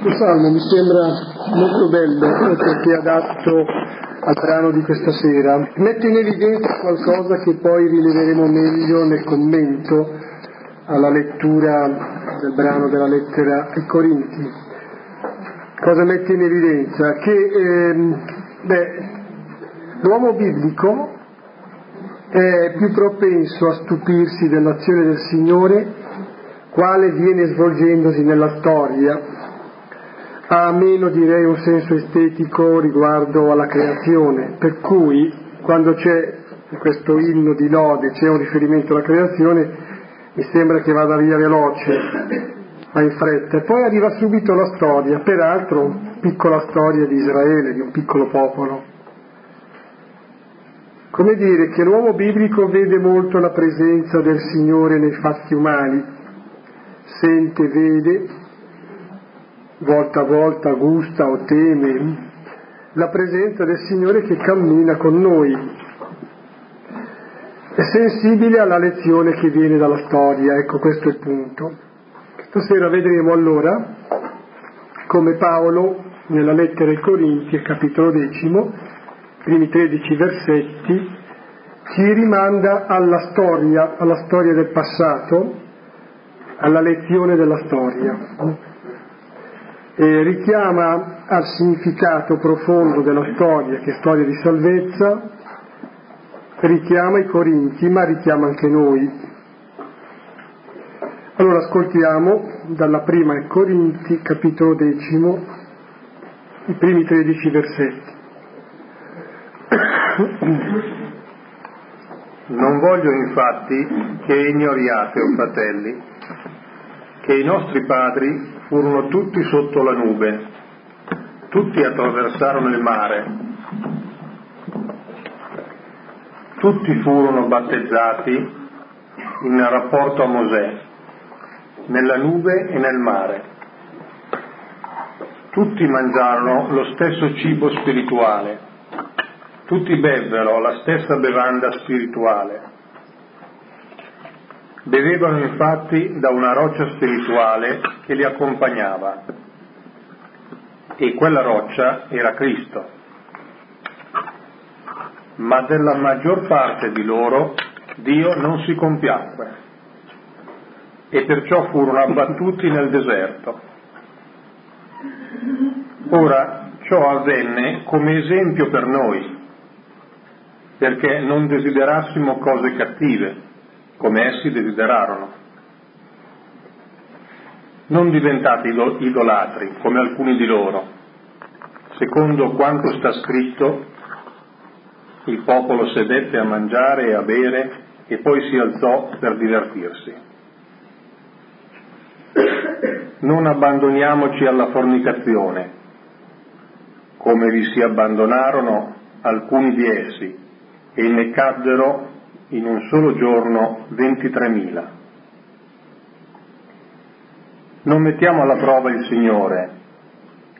Questo salmo mi sembra molto bello perché adatto al brano di questa sera. Mette in evidenza qualcosa che poi rileveremo meglio nel commento alla lettura del brano della lettera ai Corinti. Cosa mette in evidenza? Che ehm, beh, l'uomo biblico è più propenso a stupirsi dell'azione del Signore quale viene svolgendosi nella storia, ha meno direi un senso estetico riguardo alla creazione, per cui quando c'è questo inno di lode, c'è un riferimento alla creazione, mi sembra che vada via veloce, ma in fretta, e poi arriva subito la storia, peraltro piccola storia di Israele, di un piccolo popolo. Come dire che l'uomo biblico vede molto la presenza del Signore nei fatti umani, sente, vede, volta a volta gusta o teme la presenza del Signore che cammina con noi. È sensibile alla lezione che viene dalla storia, ecco questo è il punto. Stasera vedremo allora come Paolo nella lettera ai Corinti, capitolo decimo, primi 13 versetti, ci rimanda alla storia, alla storia del passato, alla lezione della storia. E richiama al significato profondo della storia, che è storia di salvezza, richiama i Corinti, ma richiama anche noi. Allora ascoltiamo dalla prima ai Corinti, capitolo decimo, i primi tredici versetti. Non voglio infatti che ignoriate, o fratelli, che i nostri padri furono tutti sotto la nube, tutti attraversarono il mare, tutti furono battezzati in rapporto a Mosè, nella nube e nel mare. Tutti mangiarono lo stesso cibo spirituale, tutti bevvero la stessa bevanda spirituale Bevevano infatti da una roccia spirituale che li accompagnava e quella roccia era Cristo. Ma della maggior parte di loro Dio non si compiacque e perciò furono abbattuti nel deserto. Ora ciò avvenne come esempio per noi, perché non desiderassimo cose cattive come essi desiderarono. Non diventate idolatri come alcuni di loro, secondo quanto sta scritto, il popolo sedette a mangiare e a bere e poi si alzò per divertirsi. Non abbandoniamoci alla fornicazione, come vi si abbandonarono alcuni di essi e ne caddero in un solo giorno 23.000. Non mettiamo alla prova il Signore,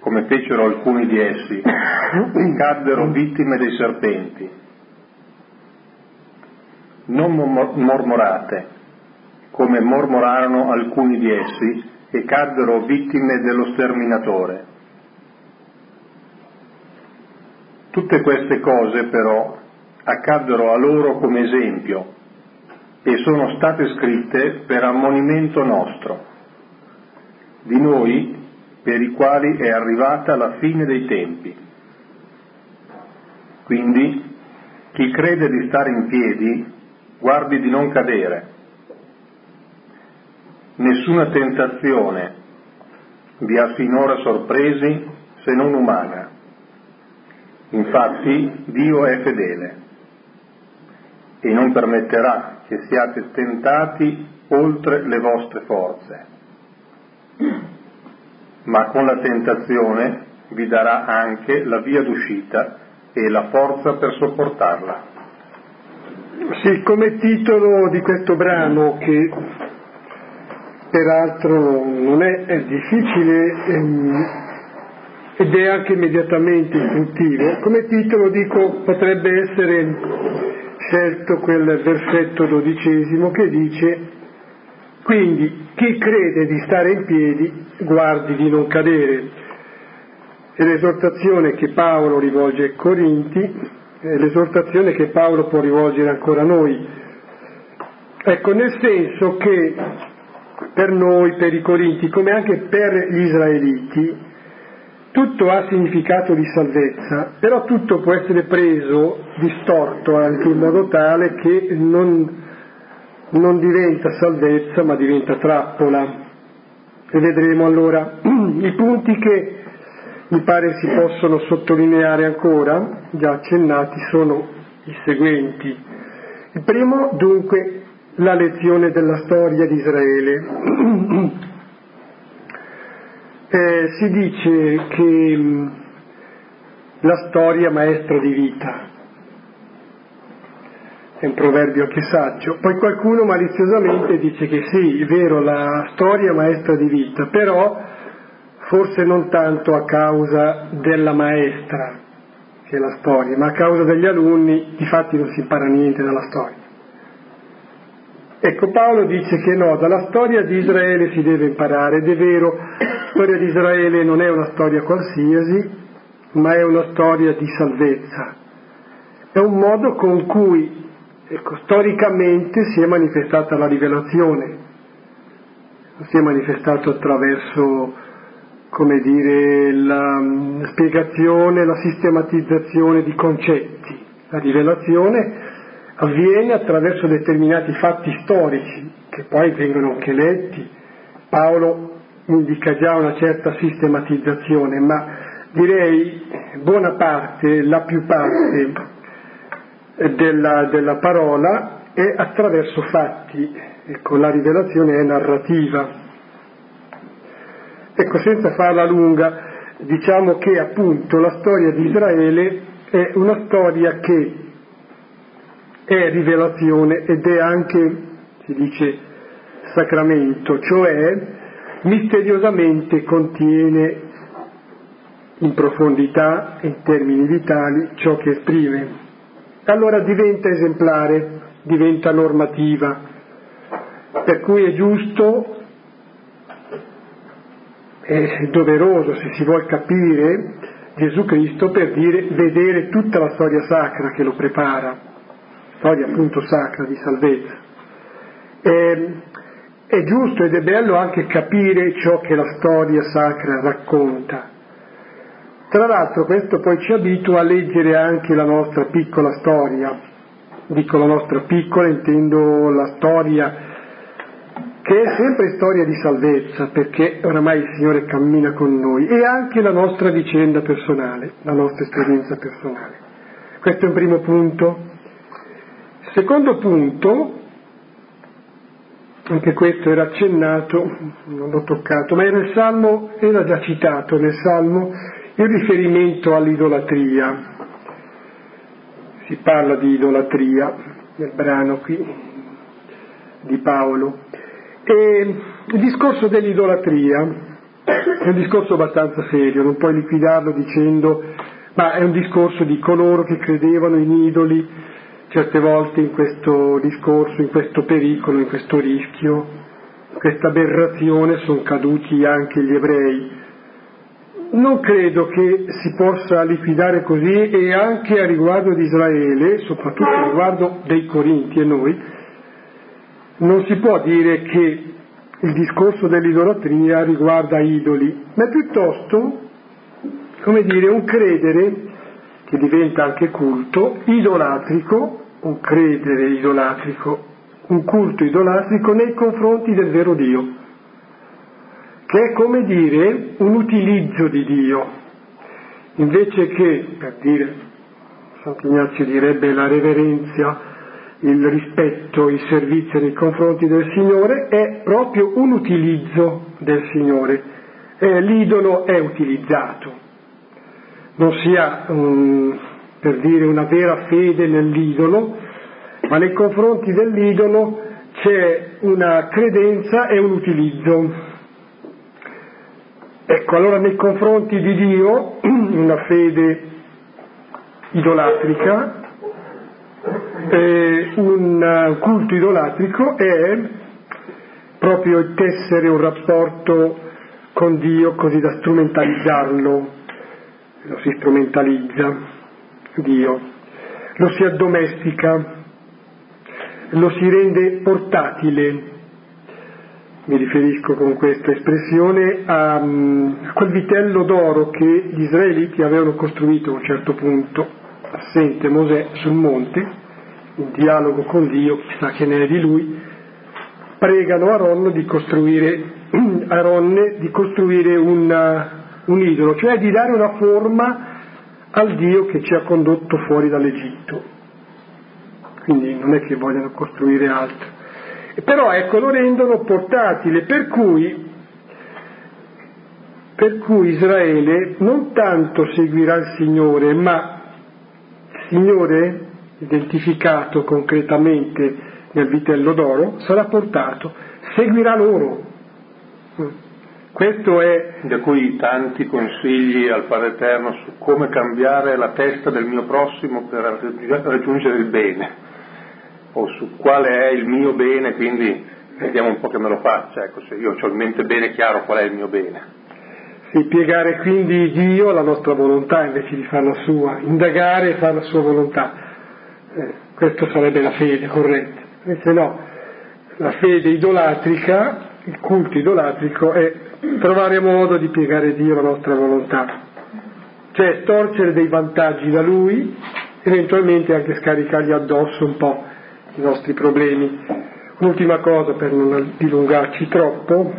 come fecero alcuni di essi, caddero vittime dei serpenti. Non mormorate, come mormorarono alcuni di essi e caddero vittime dello sterminatore. Tutte queste cose però accaddero a loro come esempio e sono state scritte per ammonimento nostro, di noi per i quali è arrivata la fine dei tempi. Quindi chi crede di stare in piedi guardi di non cadere. Nessuna tentazione vi ha finora sorpresi se non umana. Infatti Dio è fedele e non permetterà che siate tentati oltre le vostre forze, ma con la tentazione vi darà anche la via d'uscita e la forza per sopportarla. Sì, come titolo di questo brano che peraltro non è, è difficile ehm, ed è anche immediatamente istruttivo, come titolo dico potrebbe essere scelto quel versetto dodicesimo che dice quindi chi crede di stare in piedi guardi di non cadere. E l'esortazione che Paolo rivolge ai Corinti è l'esortazione che Paolo può rivolgere ancora a noi. Ecco, nel senso che per noi, per i Corinti, come anche per gli Israeliti, tutto ha significato di salvezza, però tutto può essere preso, distorto anche in modo tale che non, non diventa salvezza ma diventa trappola. E vedremo allora i punti che mi pare si possono sottolineare ancora, già accennati, sono i seguenti. Il primo, dunque, la lezione della storia di Israele. Eh, si dice che mm, la storia è maestra di vita, è un proverbio anche saggio, poi qualcuno maliziosamente dice che sì, è vero, la storia è maestra di vita, però forse non tanto a causa della maestra, che è la storia, ma a causa degli alunni, di fatti non si impara niente dalla storia. Ecco, Paolo dice che no, dalla storia di Israele si deve imparare, ed è vero, la storia di Israele non è una storia qualsiasi, ma è una storia di salvezza. È un modo con cui, ecco, storicamente si è manifestata la rivelazione, si è manifestato attraverso, come dire, la mm, spiegazione, la sistematizzazione di concetti. La rivelazione avviene attraverso determinati fatti storici che poi vengono anche letti. Paolo indica già una certa sistematizzazione, ma direi buona parte, la più parte della, della parola è attraverso fatti, ecco, la rivelazione è narrativa. Ecco, senza farla lunga, diciamo che appunto la storia di Israele è una storia che è rivelazione ed è anche, si dice, sacramento, cioè misteriosamente contiene in profondità e in termini vitali ciò che esprime. Allora diventa esemplare, diventa normativa, per cui è giusto è doveroso, se si vuole capire Gesù Cristo, per dire vedere tutta la storia sacra che lo prepara storia appunto sacra di salvezza. E, è giusto ed è bello anche capire ciò che la storia sacra racconta. Tra l'altro questo poi ci abitua a leggere anche la nostra piccola storia. Dico la nostra piccola, intendo la storia che è sempre storia di salvezza, perché oramai il Signore cammina con noi, e anche la nostra vicenda personale, la nostra esperienza personale. Questo è un primo punto. Secondo punto, anche questo era accennato, non l'ho toccato, ma nel Salmo, era già citato nel Salmo il riferimento all'idolatria. Si parla di idolatria nel brano qui di Paolo. E il discorso dell'idolatria è un discorso abbastanza serio, non puoi liquidarlo dicendo ma è un discorso di coloro che credevano in idoli, certe volte in questo discorso, in questo pericolo, in questo rischio, in questa aberrazione sono caduti anche gli ebrei. Non credo che si possa liquidare così e anche a riguardo di Israele, soprattutto a riguardo dei Corinti e noi, non si può dire che il discorso dell'idolatria riguarda idoli, ma piuttosto, come dire, un credere che diventa anche culto, idolatrico, un credere idolatrico, un culto idolatrico nei confronti del vero Dio, che è come dire un utilizzo di Dio, invece che, per dire, Sant'Ignazio direbbe la reverenza, il rispetto, il servizio nei confronti del Signore, è proprio un utilizzo del Signore. Eh, l'idolo è utilizzato, non si ha un, per dire una vera fede nell'idolo, ma nei confronti dell'idolo c'è una credenza e un utilizzo. Ecco, allora nei confronti di Dio una fede idolatrica, eh, un culto idolatrico è proprio tessere un rapporto con Dio così da strumentalizzarlo, lo si strumentalizza Dio, lo si addomestica, lo si rende portatile, mi riferisco con questa espressione a, quel vitello d'oro che gli israeliti avevano costruito a un certo punto, assente Mosè sul monte, in dialogo con Dio, chissà che ne è di lui, pregano Aaron di costruire, Aaron di costruire una, un idolo, cioè di dare una forma al Dio che ci ha condotto fuori dall'Egitto. Quindi non è che vogliano costruire altro. Però ecco, lo rendono portatile, per cui, per cui Israele non tanto seguirà il Signore, ma il Signore, identificato concretamente nel vitello d'oro, sarà portato, seguirà loro. Questo è... Da cui tanti consigli al Padre Eterno su come cambiare la testa del mio prossimo per raggiungere il bene o su quale è il mio bene, quindi vediamo un po' che me lo faccia, ecco, se io ho in mente bene chiaro qual è il mio bene. Sì, piegare quindi Dio alla nostra volontà invece di fare la sua, indagare e fare la sua volontà. Eh, questo sarebbe la fede corretta. Invece no, la fede idolatrica, il culto idolatrico è trovare modo di piegare Dio alla nostra volontà, cioè storcere dei vantaggi da Lui, eventualmente anche scaricargli addosso un po' i nostri problemi. Un'ultima cosa per non dilungarci troppo,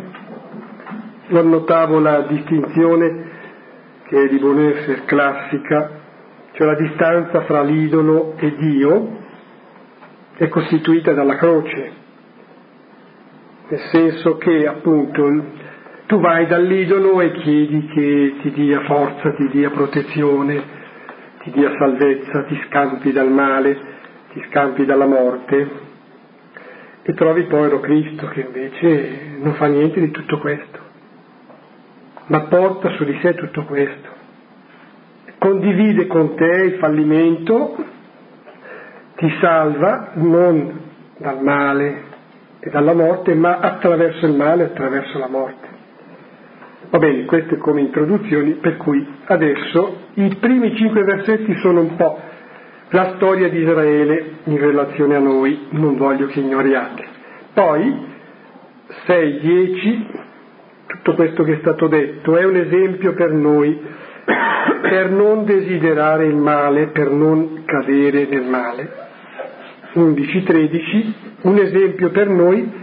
annotavo la distinzione che è di Bonhoeffer classica, cioè la distanza fra l'idolo e Dio è costituita dalla croce, nel senso che appunto tu vai dall'idolo e chiedi che ti dia forza, ti dia protezione, ti dia salvezza, ti scampi dal male, ti scampi dalla morte e trovi povero Cristo che invece non fa niente di tutto questo, ma porta su di sé tutto questo, condivide con te il fallimento, ti salva non dal male e dalla morte, ma attraverso il male attraverso la morte. Va bene, queste come introduzioni, per cui adesso i primi cinque versetti sono un po' la storia di Israele in relazione a noi, non voglio che ignoriate. Poi, 6, 10, tutto questo che è stato detto è un esempio per noi per non desiderare il male, per non cadere nel male. 11, 13, un esempio per noi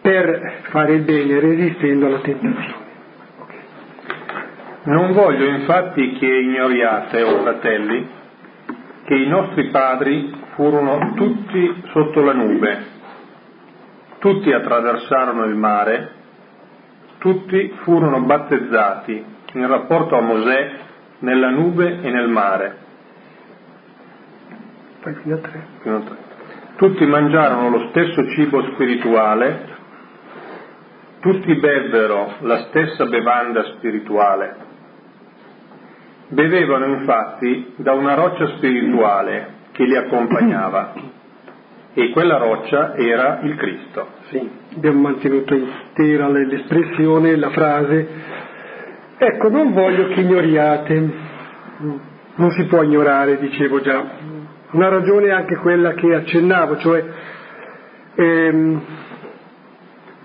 per fare il bene resistendo alla tentazione. Non voglio infatti che ignoriate, o oh fratelli, che i nostri padri furono tutti sotto la nube, tutti attraversarono il mare, tutti furono battezzati in rapporto a Mosè nella nube e nel mare. Poi fino a tre. Fino a tre. Tutti mangiarono lo stesso cibo spirituale, tutti bevvero la stessa bevanda spirituale Bevevano infatti da una roccia spirituale che li accompagnava e quella roccia era il Cristo. Sì, abbiamo mantenuto intera l'espressione, la frase. Ecco, non voglio che ignoriate, non si può ignorare, dicevo già. Una ragione è anche quella che accennavo, cioè ehm,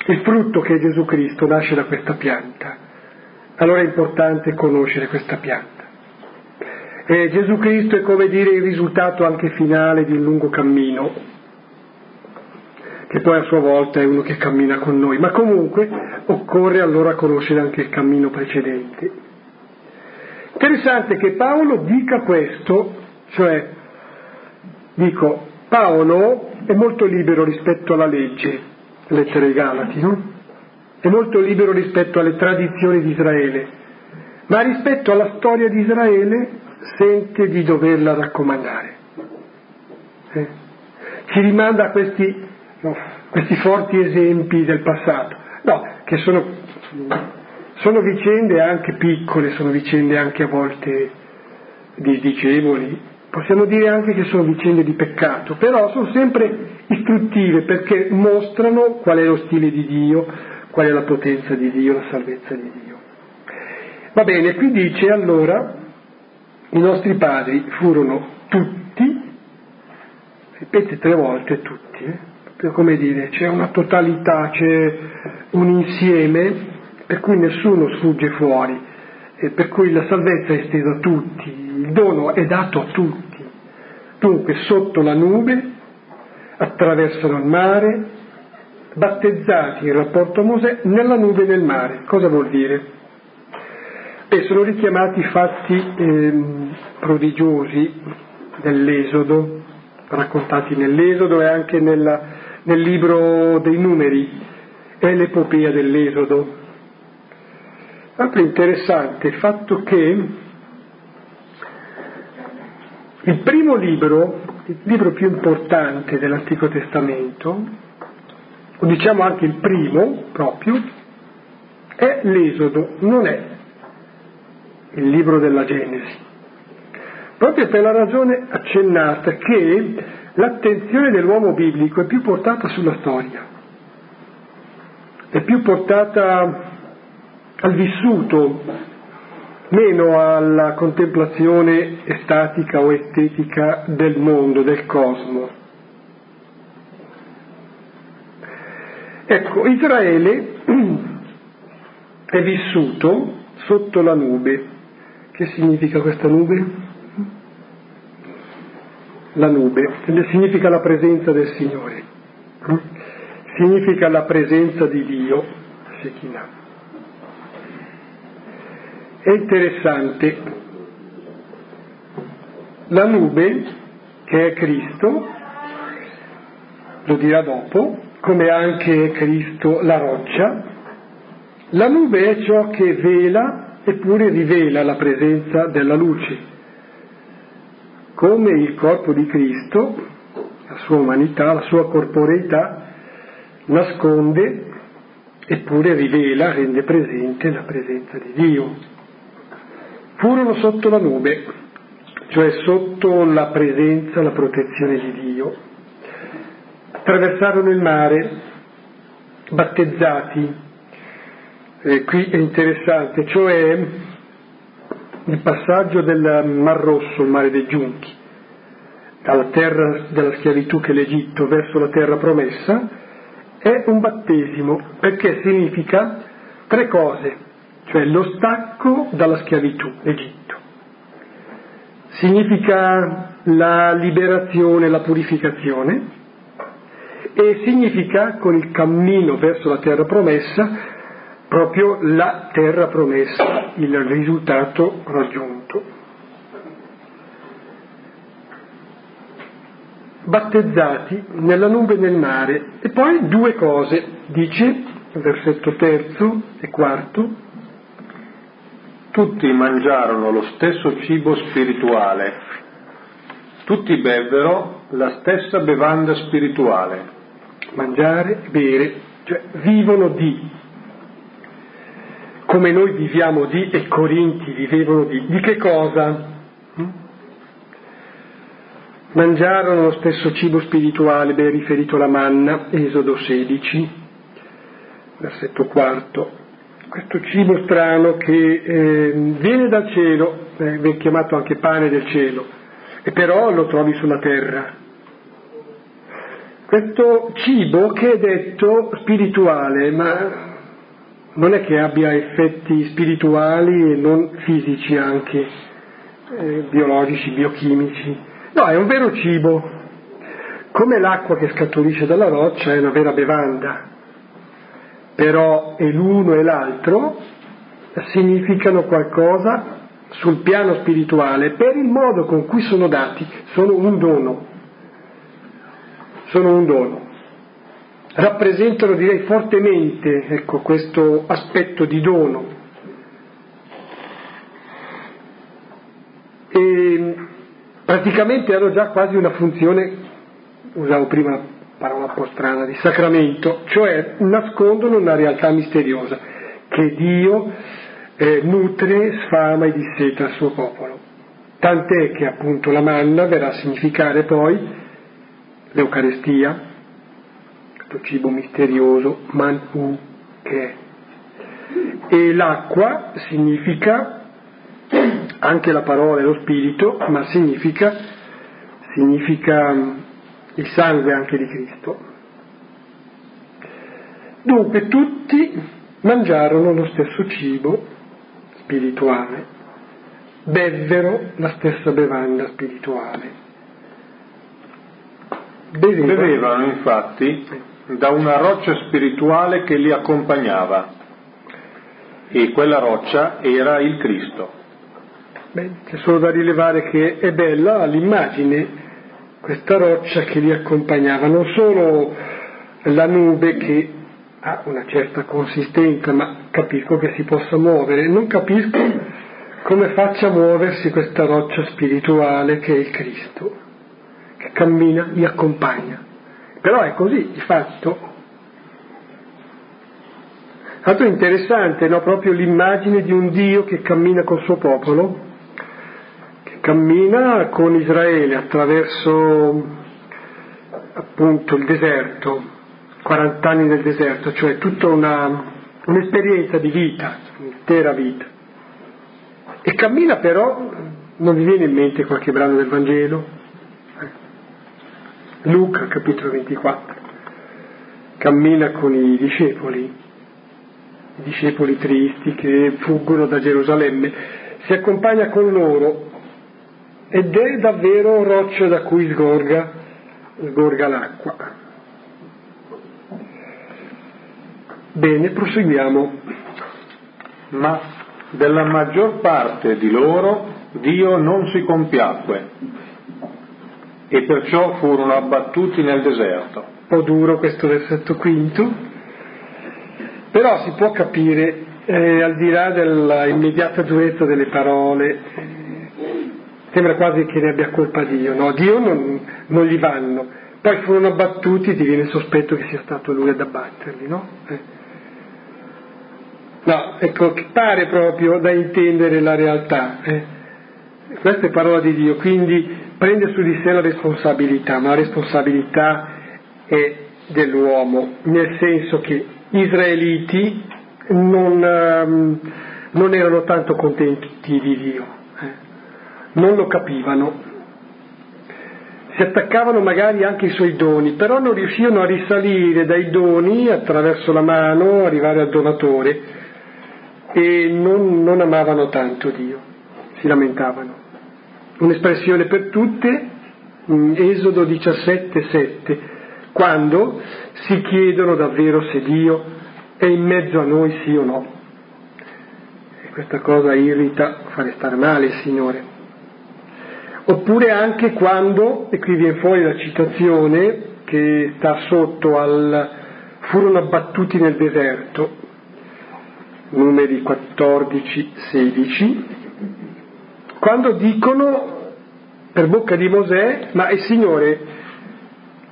il frutto che è Gesù Cristo nasce da questa pianta. Allora è importante conoscere questa pianta. E Gesù Cristo è come dire il risultato anche finale di un lungo cammino, che poi a sua volta è uno che cammina con noi, ma comunque occorre allora conoscere anche il cammino precedente. Interessante che Paolo dica questo, cioè, dico, Paolo è molto libero rispetto alla legge, lettera ai Galati, no? È molto libero rispetto alle tradizioni di Israele, ma rispetto alla storia di Israele sente di doverla raccomandare. Eh? Ci rimanda a questi, no, questi forti esempi del passato, no, che sono, sono, vicende anche piccole, sono vicende anche a volte disdicevoli, possiamo dire anche che sono vicende di peccato, però sono sempre istruttive perché mostrano qual è lo stile di Dio, qual è la potenza di Dio, la salvezza di Dio. Va bene, qui dice allora i nostri padri furono tutti, ripete tre volte tutti, eh? come dire, c'è una totalità, c'è un insieme per cui nessuno sfugge fuori, e per cui la salvezza è estesa a tutti, il dono è dato a tutti. Dunque sotto la nube attraversano il mare, battezzati in rapporto a Mosè nella nube nel mare. Cosa vuol dire? E sono richiamati fatti eh, prodigiosi dell'Esodo, raccontati nell'Esodo e anche nella, nel libro dei numeri, è l'epopea dell'Esodo. Altro interessante il fatto che il primo libro, il libro più importante dell'Antico Testamento, o diciamo anche il primo proprio, è l'Esodo, non è il libro della Genesi, proprio per la ragione accennata che l'attenzione dell'uomo biblico è più portata sulla storia, è più portata al vissuto, meno alla contemplazione estatica o estetica del mondo, del cosmo. Ecco, Israele è vissuto sotto la nube che significa questa nube? La nube significa la presenza del Signore, significa la presenza di Dio, Shekinah. È interessante, la nube, che è Cristo, lo dirà dopo, come anche Cristo la roccia, la nube è ciò che vela eppure rivela la presenza della luce, come il corpo di Cristo, la sua umanità, la sua corporeità, nasconde eppure rivela, rende presente la presenza di Dio. Furono sotto la nube, cioè sotto la presenza, la protezione di Dio. Attraversarono il mare, battezzati, eh, qui è interessante, cioè il passaggio del Mar Rosso, il mare dei giunchi, dalla terra della schiavitù che è l'Egitto verso la terra promessa, è un battesimo perché significa tre cose, cioè lo stacco dalla schiavitù, Egitto, significa la liberazione, la purificazione e significa con il cammino verso la terra promessa proprio la terra promessa, il risultato raggiunto. Battezzati nella nube nel mare. E poi due cose, dice, versetto terzo e quarto. Tutti mangiarono lo stesso cibo spirituale, tutti bevvero la stessa bevanda spirituale. Mangiare, bere, cioè vivono di, come noi viviamo di e Corinti vivevano di. Di che cosa? Hm? Mangiarono lo stesso cibo spirituale, ben riferito alla manna, Esodo 16, versetto quarto. Questo cibo strano che eh, viene dal cielo, eh, viene chiamato anche pane del cielo, e però lo trovi sulla terra. Questo cibo che è detto spirituale, ma non è che abbia effetti spirituali e non fisici anche, eh, biologici, biochimici, no, è un vero cibo, come l'acqua che scaturisce dalla roccia è una vera bevanda, però e l'uno e l'altro significano qualcosa sul piano spirituale. Per il modo con cui sono dati, sono un dono, sono un dono. Rappresentano direi fortemente ecco, questo aspetto di dono. E praticamente hanno già quasi una funzione, usavo prima parola un po' strana, di sacramento, cioè nascondono una realtà misteriosa che Dio eh, nutre, sfama e disseta il suo popolo. Tant'è che appunto la manna verrà a significare poi l'Eucarestia, questo cibo misterioso, manhu, che è. E l'acqua significa, anche la parola è lo spirito, ma significa, significa il sangue anche di Cristo. Dunque tutti mangiarono lo stesso cibo spirituale, bevvero la stessa bevanda spirituale. Bevevano, Bevevano infatti da una roccia spirituale che li accompagnava e quella roccia era il Cristo. Beh, c'è solo da rilevare che è bella l'immagine, questa roccia che li accompagnava, non solo la nube che ha una certa consistenza, ma capisco che si possa muovere, non capisco come faccia a muoversi questa roccia spirituale che è il Cristo, che cammina, li accompagna. Però è così, di fatto. Altro interessante, no? proprio l'immagine di un Dio che cammina col suo popolo, cammina con Israele attraverso appunto il deserto, 40 anni nel deserto, cioè tutta una, un'esperienza di vita, un'intera vita. E cammina però, non vi viene in mente qualche brano del Vangelo? Luca capitolo 24, cammina con i discepoli, i discepoli tristi che fuggono da Gerusalemme, si accompagna con loro ed è davvero roccia da cui sgorga, sgorga l'acqua. Bene, proseguiamo. Ma della maggior parte di loro Dio non si compiacque e perciò furono abbattuti nel deserto. Un po' duro questo versetto quinto, però si può capire, eh, al di là dell'immediata durezza delle parole, sembra quasi che ne abbia colpa Dio, no? Dio non, non gli vanno, poi furono abbattuti, ti viene il sospetto che sia stato lui ad abbatterli, no? Eh. No, ecco, pare proprio da intendere la realtà. Eh. Questa è parola di Dio, quindi prende su di sé la responsabilità, ma la responsabilità è dell'uomo, nel senso che gli israeliti non, um, non erano tanto contenti di Dio, eh. Non lo capivano, si attaccavano magari anche ai suoi doni, però non riuscivano a risalire dai doni attraverso la mano, arrivare al donatore e non, non amavano tanto Dio, si lamentavano un'espressione per tutte, Esodo 17, 7, quando si chiedono davvero se Dio è in mezzo a noi sì o no. E questa cosa irrita, fa restare male il Signore. Oppure anche quando, e qui viene fuori la citazione che sta sotto al furono abbattuti nel deserto, numeri 14, 16, quando dicono per bocca di Mosè, ma il Signore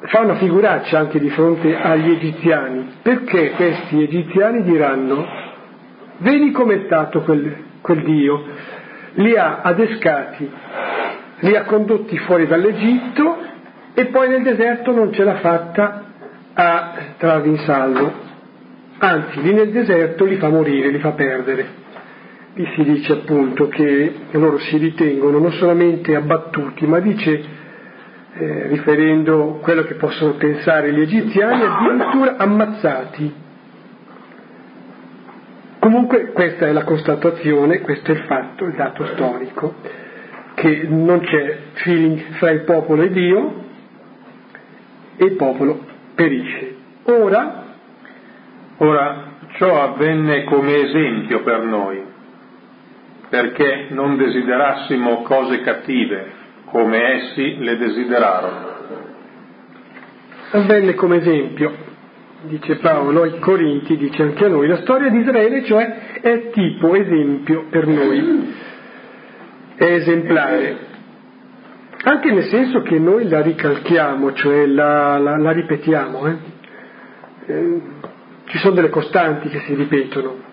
fa una figuraccia anche di fronte agli egiziani, perché questi egiziani diranno, vedi com'è stato quel, quel Dio, li ha adescati, li ha condotti fuori dall'Egitto e poi nel deserto non ce l'ha fatta a trarli in salvo, anzi lì nel deserto li fa morire, li fa perdere. Qui si dice appunto che loro si ritengono non solamente abbattuti, ma dice, eh, riferendo quello che possono pensare gli egiziani, addirittura ammazzati. Comunque questa è la constatazione, questo è il fatto, il dato storico, che non c'è feeling fra il popolo e Dio e il popolo perisce. Ora, ora ciò avvenne come esempio per noi perché non desiderassimo cose cattive come essi le desiderarono. Avvenne come esempio, dice Paolo ai Corinti, dice anche a noi, la storia di Israele cioè è tipo esempio per noi, è esemplare, anche nel senso che noi la ricalchiamo, cioè la, la, la ripetiamo, eh? Eh, ci sono delle costanti che si ripetono,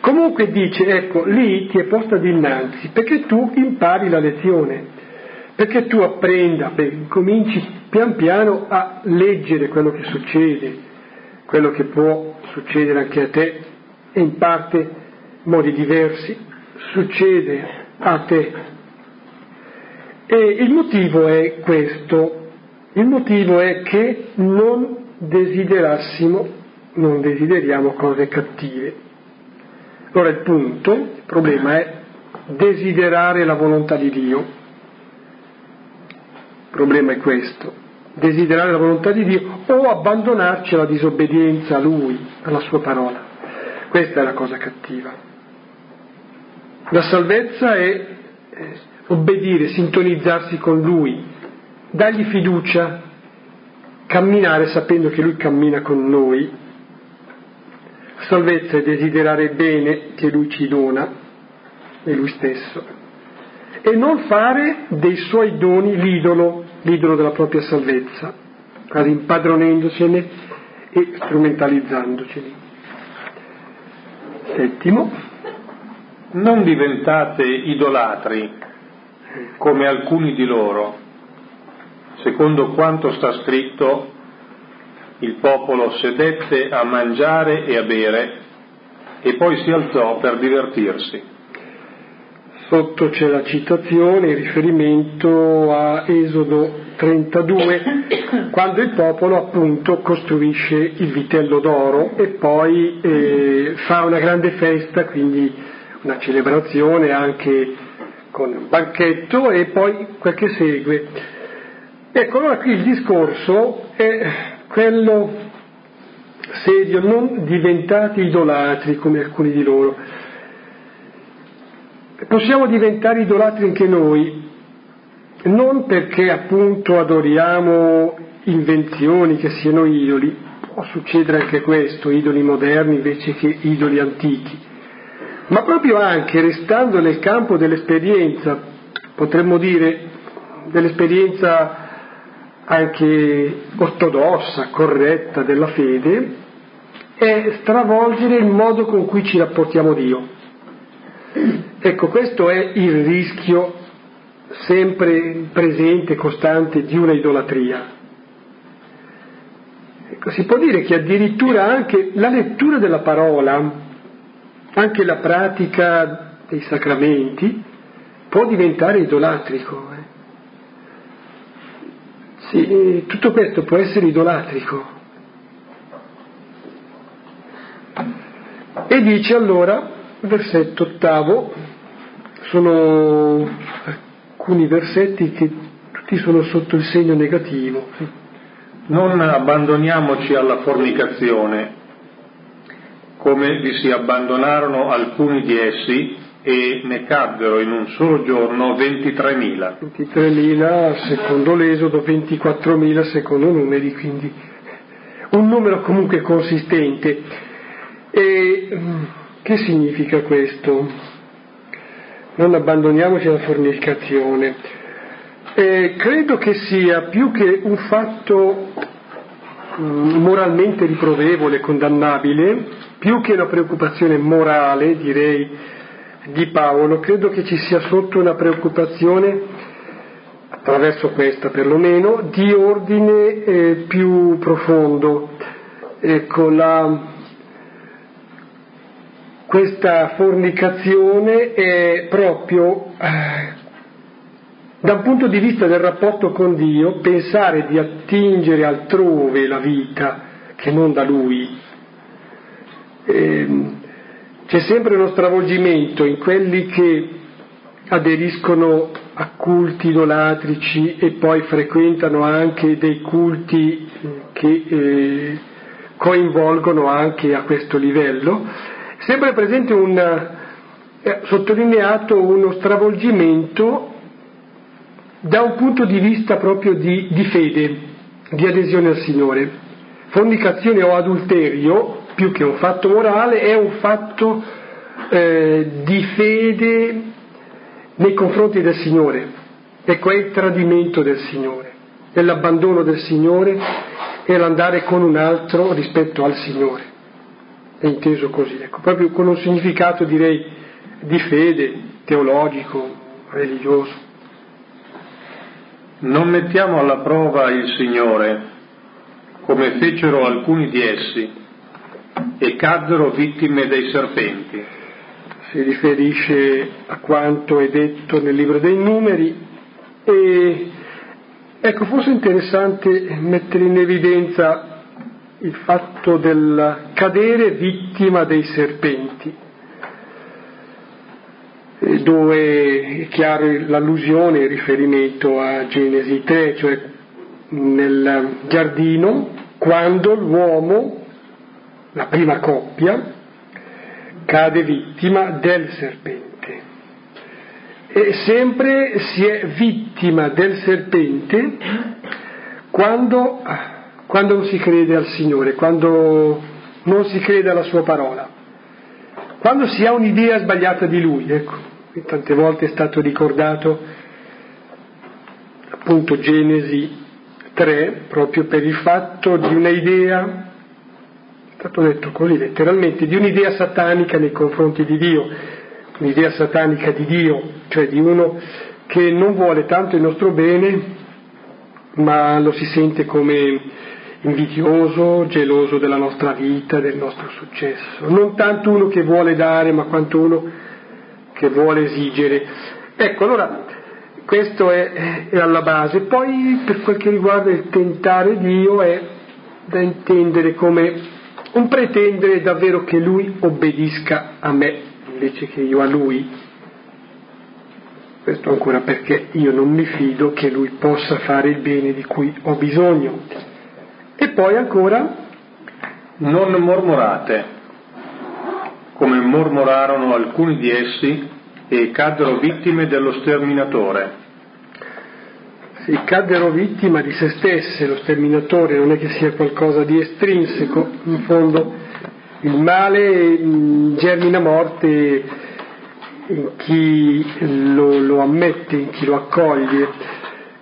Comunque dice, ecco, lì ti è posta dinanzi perché tu impari la lezione, perché tu apprenda, beh, cominci pian piano a leggere quello che succede, quello che può succedere anche a te. E in parte in modi diversi, succede a te. E il motivo è questo, il motivo è che non desiderassimo, non desideriamo cose cattive. Allora il punto, il problema è desiderare la volontà di Dio. Il problema è questo, desiderare la volontà di Dio o abbandonarci alla disobbedienza a Lui, alla Sua parola. Questa è la cosa cattiva. La salvezza è obbedire, sintonizzarsi con Lui, dargli fiducia, camminare sapendo che Lui cammina con noi. La salvezza è desiderare bene che Lui ci dona, è Lui stesso, e non fare dei Suoi doni l'idolo, l'idolo della propria salvezza, quasi impadronendocene e strumentalizzandoceli. Settimo, non diventate idolatri come alcuni di loro, secondo quanto sta scritto, il popolo sedette a mangiare e a bere e poi si alzò per divertirsi. Sotto c'è la citazione, il riferimento a Esodo 32, quando il popolo appunto costruisce il vitello d'oro e poi eh, fa una grande festa, quindi una celebrazione anche con un banchetto e poi quel che segue. Ecco, allora qui il discorso è quello serio, non diventati idolatri come alcuni di loro. Possiamo diventare idolatri anche noi, non perché appunto adoriamo invenzioni che siano idoli, può succedere anche questo, idoli moderni invece che idoli antichi, ma proprio anche restando nel campo dell'esperienza, potremmo dire dell'esperienza anche ortodossa, corretta della fede, è stravolgere il modo con cui ci rapportiamo a Dio. Ecco, questo è il rischio sempre presente, costante di una idolatria. Ecco, si può dire che addirittura anche la lettura della parola, anche la pratica dei sacramenti, può diventare idolatrico. Eh? Sì, tutto questo può essere idolatrico. E dice allora, versetto ottavo, sono alcuni versetti che tutti sono sotto il segno negativo. Non abbandoniamoci alla fornicazione, come vi si abbandonarono alcuni di essi e ne caddero in un solo giorno 23.000. 23.000 secondo l'Esodo, 24.000 secondo numeri, quindi un numero comunque consistente. E mm, che significa questo? Non abbandoniamoci alla fornicazione. E credo che sia più che un fatto moralmente riprovevole, condannabile, più che una preoccupazione morale, direi, di Paolo, credo che ci sia sotto una preoccupazione, attraverso questa perlomeno, di ordine eh, più profondo. Ecco, la, questa fornicazione è proprio, eh, da un punto di vista del rapporto con Dio, pensare di attingere altrove la vita che non da Lui. Eh, c'è sempre uno stravolgimento in quelli che aderiscono a culti idolatrici e poi frequentano anche dei culti che eh, coinvolgono anche a questo livello, sempre presente un, eh, sottolineato uno stravolgimento da un punto di vista proprio di, di fede, di adesione al Signore. Fornicazione o adulterio più che un fatto morale, è un fatto eh, di fede nei confronti del Signore. Ecco, è il tradimento del Signore, è l'abbandono del Signore e l'andare con un altro rispetto al Signore. È inteso così, ecco, proprio con un significato direi di fede, teologico, religioso. Non mettiamo alla prova il Signore, come fecero alcuni di essi, e caddero vittime dei serpenti. Si riferisce a quanto è detto nel libro dei numeri e ecco, forse è interessante mettere in evidenza il fatto del cadere vittima dei serpenti, dove è chiaro l'allusione, il riferimento a Genesi 3, cioè nel giardino, quando l'uomo la prima coppia cade vittima del serpente. E sempre si è vittima del serpente quando, quando non si crede al Signore, quando non si crede alla sua parola, quando si ha un'idea sbagliata di Lui. Ecco, tante volte è stato ricordato appunto Genesi 3 proprio per il fatto di un'idea è stato detto così letteralmente, di un'idea satanica nei confronti di Dio, un'idea satanica di Dio, cioè di uno che non vuole tanto il nostro bene, ma lo si sente come invidioso, geloso della nostra vita, del nostro successo. Non tanto uno che vuole dare, ma quanto uno che vuole esigere. Ecco, allora questo è, è alla base. Poi per quel che riguarda il tentare Dio è da intendere come un pretendere davvero che lui obbedisca a me invece che io a lui. Questo ancora perché io non mi fido che lui possa fare il bene di cui ho bisogno. E poi ancora non mormorate, come mormorarono alcuni di essi e caddero vittime dello sterminatore sì, caddero vittima di se stesse, lo sterminatore non è che sia qualcosa di estrinseco, in fondo il male germina morte in chi lo, lo ammette, in chi lo accoglie.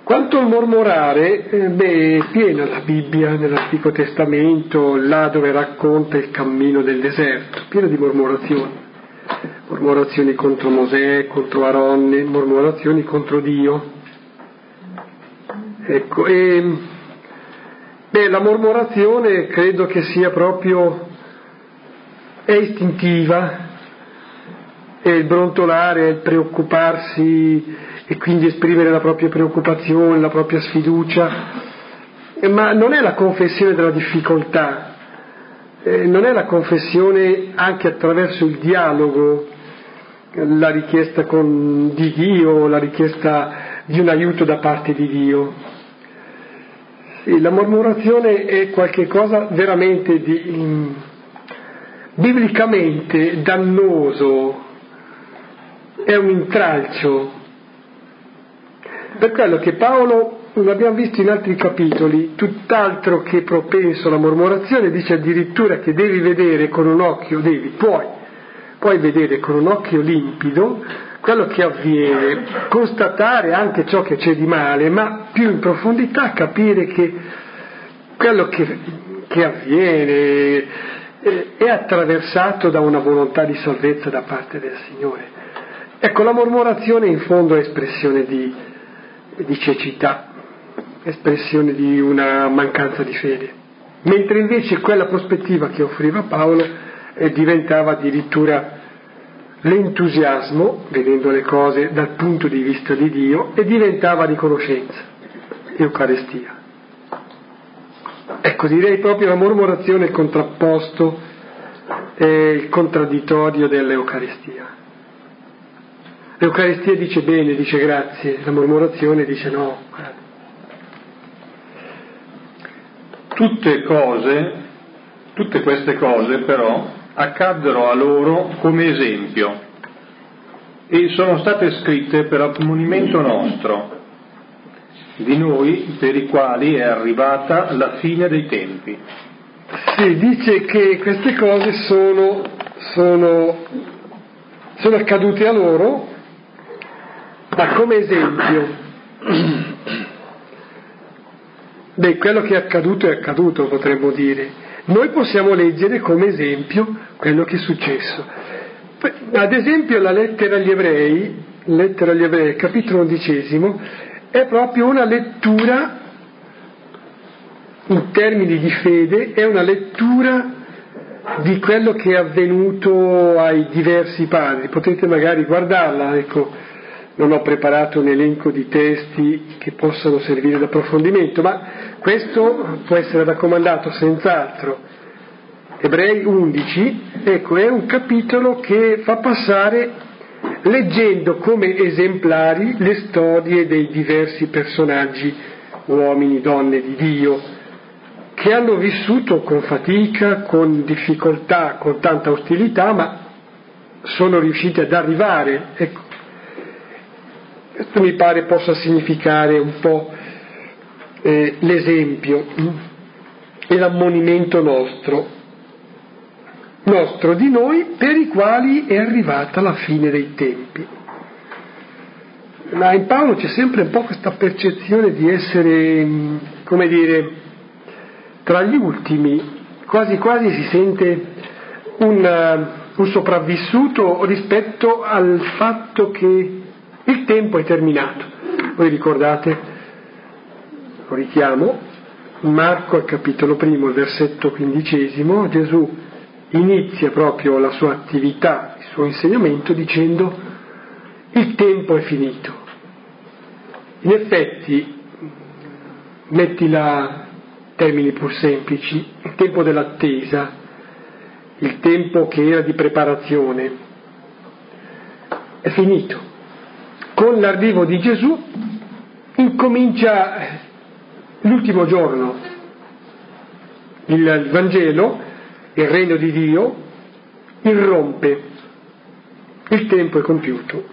Quanto al mormorare, eh, beh, è piena la Bibbia nell'Antico Testamento, là dove racconta il cammino del deserto, piena di mormorazioni. Mormorazioni contro Mosè, contro Aronne, mormorazioni contro Dio. Ecco, e, beh, la mormorazione credo che sia proprio, è istintiva, è il brontolare, è il preoccuparsi e quindi esprimere la propria preoccupazione, la propria sfiducia, ma non è la confessione della difficoltà, eh, non è la confessione anche attraverso il dialogo, la richiesta con, di Dio, la richiesta di un aiuto da parte di Dio. La mormorazione è qualcosa veramente di um, biblicamente dannoso, è un intralcio. Per quello che Paolo, l'abbiamo visto in altri capitoli, tutt'altro che propenso alla mormorazione, dice addirittura che devi vedere con un occhio, devi, puoi, puoi vedere con un occhio limpido quello che avviene, constatare anche ciò che c'è di male, ma più in profondità capire che quello che, che avviene è attraversato da una volontà di salvezza da parte del Signore. Ecco, la mormorazione in fondo è espressione di, di cecità, espressione di una mancanza di fede, mentre invece quella prospettiva che offriva Paolo eh, diventava addirittura l'entusiasmo, vedendo le cose dal punto di vista di Dio, e diventava riconoscenza, Eucaristia. Ecco, direi proprio la mormorazione contrapposto, è il contraddittorio dell'Eucaristia. L'Eucaristia dice bene, dice grazie, la mormorazione dice no. Tutte cose, tutte queste cose però accaddero a loro come esempio e sono state scritte per ammonimento nostro, di noi per i quali è arrivata la fine dei tempi. Sì, dice che queste cose sono, sono, sono accadute a loro, ma come esempio. Beh, quello che è accaduto è accaduto, potremmo dire noi possiamo leggere come esempio quello che è successo. Ad esempio la lettera agli ebrei, lettera agli ebrei, capitolo undicesimo, è proprio una lettura in termini di fede, è una lettura di quello che è avvenuto ai diversi padri. Potete magari guardarla, ecco, non ho preparato un elenco di testi che possano servire d'approfondimento, ma questo può essere raccomandato senz'altro. Ebrei 11, ecco, è un capitolo che fa passare leggendo come esemplari le storie dei diversi personaggi, uomini, donne di Dio, che hanno vissuto con fatica, con difficoltà, con tanta ostilità, ma sono riusciti ad arrivare. Ecco. Questo mi pare possa significare un po' eh, l'esempio e l'ammonimento nostro nostro di noi per i quali è arrivata la fine dei tempi. Ma in Paolo c'è sempre un po' questa percezione di essere, come dire, tra gli ultimi, quasi quasi si sente un, un sopravvissuto rispetto al fatto che il tempo è terminato. Voi ricordate, lo richiamo, Marco al capitolo primo, versetto quindicesimo, Gesù inizia proprio la sua attività, il suo insegnamento dicendo il tempo è finito. In effetti, mettila termini pur semplici, il tempo dell'attesa, il tempo che era di preparazione, è finito. Con l'arrivo di Gesù incomincia l'ultimo giorno. Il Vangelo il regno di Dio irrompe, il tempo è compiuto.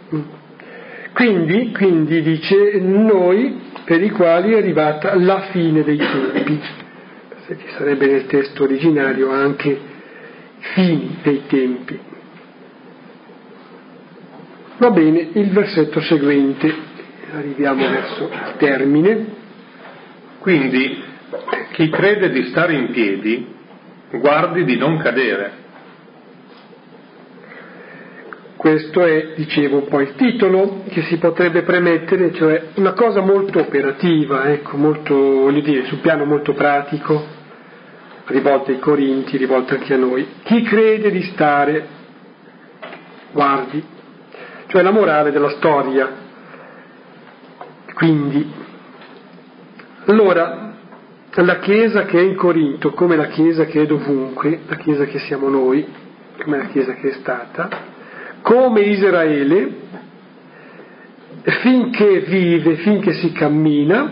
Quindi, quindi dice noi per i quali è arrivata la fine dei tempi, se ci sarebbe nel testo originario anche fini dei tempi. Va bene, il versetto seguente, arriviamo verso il termine. Quindi chi crede di stare in piedi guardi di non cadere. Questo è, dicevo, un po' il titolo che si potrebbe premettere, cioè una cosa molto operativa, ecco, molto, voglio dire, sul piano molto pratico, rivolta ai Corinti, rivolta anche a noi. Chi crede di stare, guardi, cioè la morale della storia. Quindi, allora, la Chiesa che è in Corinto, come la Chiesa che è dovunque, la Chiesa che siamo noi, come la Chiesa che è stata, come Israele, finché vive, finché si cammina,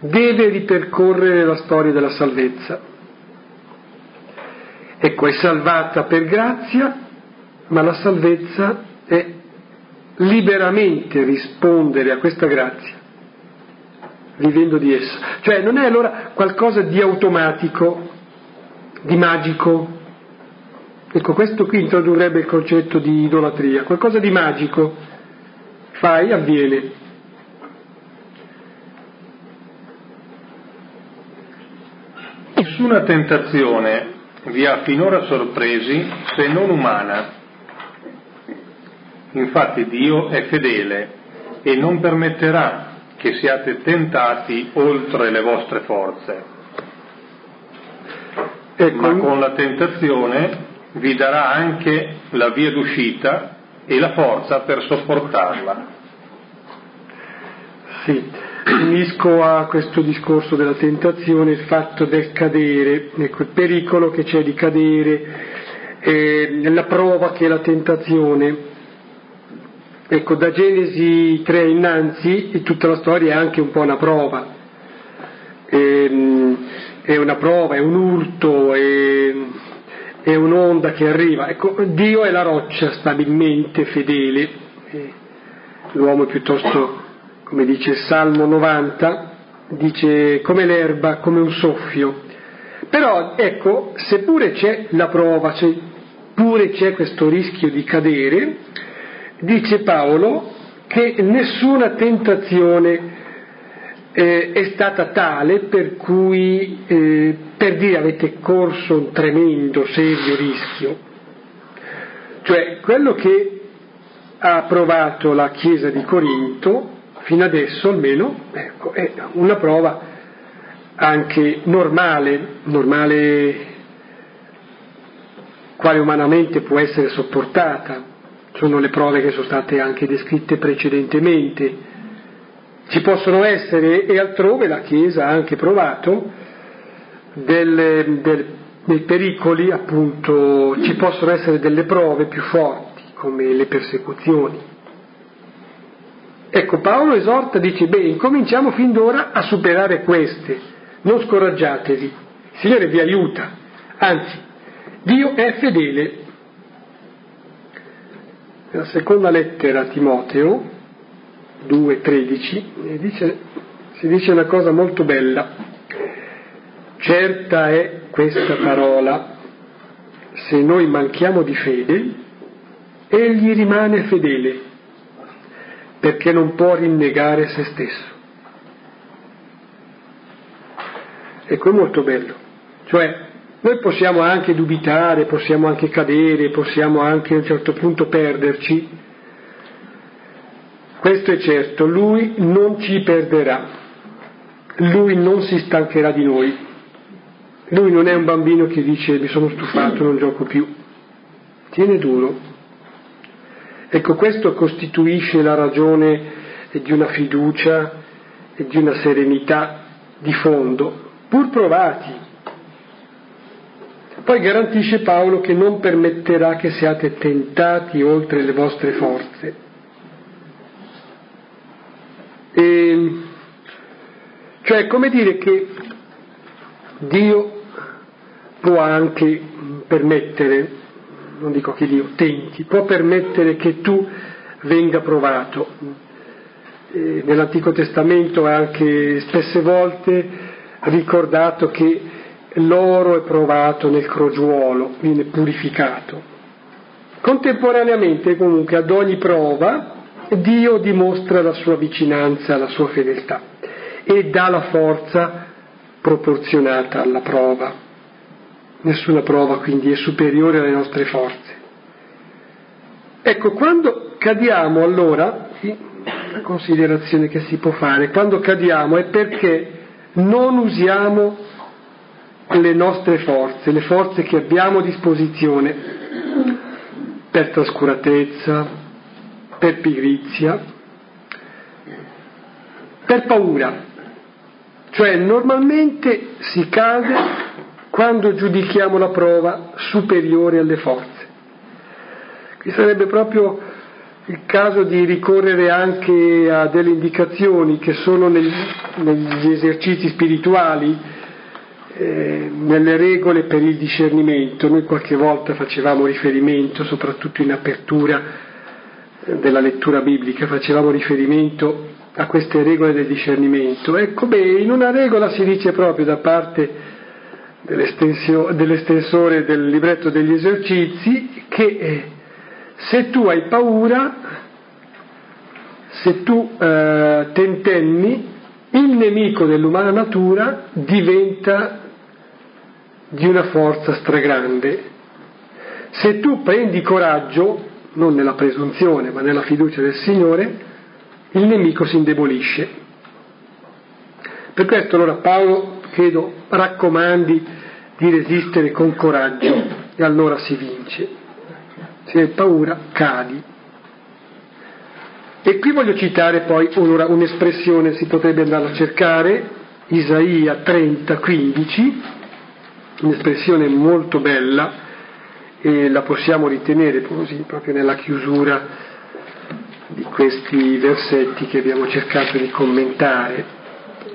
deve ripercorrere la storia della salvezza. Ecco, è salvata per grazia, ma la salvezza è liberamente rispondere a questa grazia vivendo di essa. Cioè non è allora qualcosa di automatico, di magico. Ecco, questo qui introdurrebbe il concetto di idolatria, qualcosa di magico. Fai, avviene. Nessuna tentazione vi ha finora sorpresi se non umana. Infatti Dio è fedele e non permetterà che siate tentati oltre le vostre forze. Ecco. Ma con la tentazione vi darà anche la via d'uscita e la forza per sopportarla. Sì, unisco a questo discorso della tentazione il fatto del cadere, ecco, il pericolo che c'è di cadere, eh, la prova che è la tentazione, Ecco, da Genesi 3 innanzi tutta la storia è anche un po' una prova, ehm, è una prova, è un urto, è, è, un'onda che arriva. Ecco, Dio è la roccia stabilmente fedele, l'uomo è piuttosto, come dice il Salmo 90, dice come l'erba, come un soffio. Però ecco, seppure c'è la prova, seppure c'è questo rischio di cadere, dice Paolo che nessuna tentazione eh, è stata tale per cui, eh, per dire avete corso un tremendo, serio rischio. Cioè, quello che ha provato la Chiesa di Corinto, fino adesso almeno, ecco, è una prova anche normale, normale quale umanamente può essere sopportata, sono le prove che sono state anche descritte precedentemente. Ci possono essere, e altrove la Chiesa ha anche provato, delle, del, dei pericoli, appunto, ci possono essere delle prove più forti, come le persecuzioni. Ecco, Paolo esorta, dice, beh, incominciamo fin d'ora a superare queste, non scoraggiatevi, il Signore vi aiuta, anzi, Dio è fedele. Nella seconda lettera a Timoteo 2,13 dice, si dice una cosa molto bella. Certa è questa parola, se noi manchiamo di fede, egli rimane fedele, perché non può rinnegare se stesso. Ecco, è molto bello. Cioè, noi possiamo anche dubitare, possiamo anche cadere, possiamo anche a un certo punto perderci. Questo è certo, lui non ci perderà, lui non si stancherà di noi. Lui non è un bambino che dice mi sono stufato, non gioco più. Tiene duro. Ecco, questo costituisce la ragione di una fiducia e di una serenità di fondo, pur provati, poi garantisce Paolo che non permetterà che siate tentati oltre le vostre forze. E, cioè, come dire che Dio può anche permettere, non dico che Dio tenti, può permettere che tu venga provato. E nell'Antico Testamento è anche spesse volte ricordato che l'oro è provato nel crogiuolo, viene purificato. Contemporaneamente comunque ad ogni prova Dio dimostra la sua vicinanza, la sua fedeltà e dà la forza proporzionata alla prova. Nessuna prova quindi è superiore alle nostre forze. Ecco, quando cadiamo allora, la considerazione che si può fare, quando cadiamo è perché non usiamo le nostre forze, le forze che abbiamo a disposizione per trascuratezza, per pigrizia, per paura. Cioè normalmente si cade quando giudichiamo la prova superiore alle forze. Qui sarebbe proprio il caso di ricorrere anche a delle indicazioni che sono negli, esercizi spirituali, eh, nelle regole per il discernimento. Noi qualche volta facevamo riferimento, soprattutto in apertura eh, della lettura biblica, facevamo riferimento a queste regole del discernimento. Ecco, beh, in una regola si dice proprio da parte dell'estensore del libretto degli esercizi che eh, se tu hai paura, se tu eh, tentenni, il nemico dell'umana natura diventa di una forza stragrande. Se tu prendi coraggio, non nella presunzione, ma nella fiducia del Signore, il nemico si indebolisce. Per questo allora Paolo, credo, raccomandi di resistere con coraggio e allora si vince. Se hai paura, cadi. E qui voglio citare poi ora un'espressione, si potrebbe andare a cercare, Isaia 30, 15, un'espressione molto bella e la possiamo ritenere così proprio nella chiusura di questi versetti che abbiamo cercato di commentare,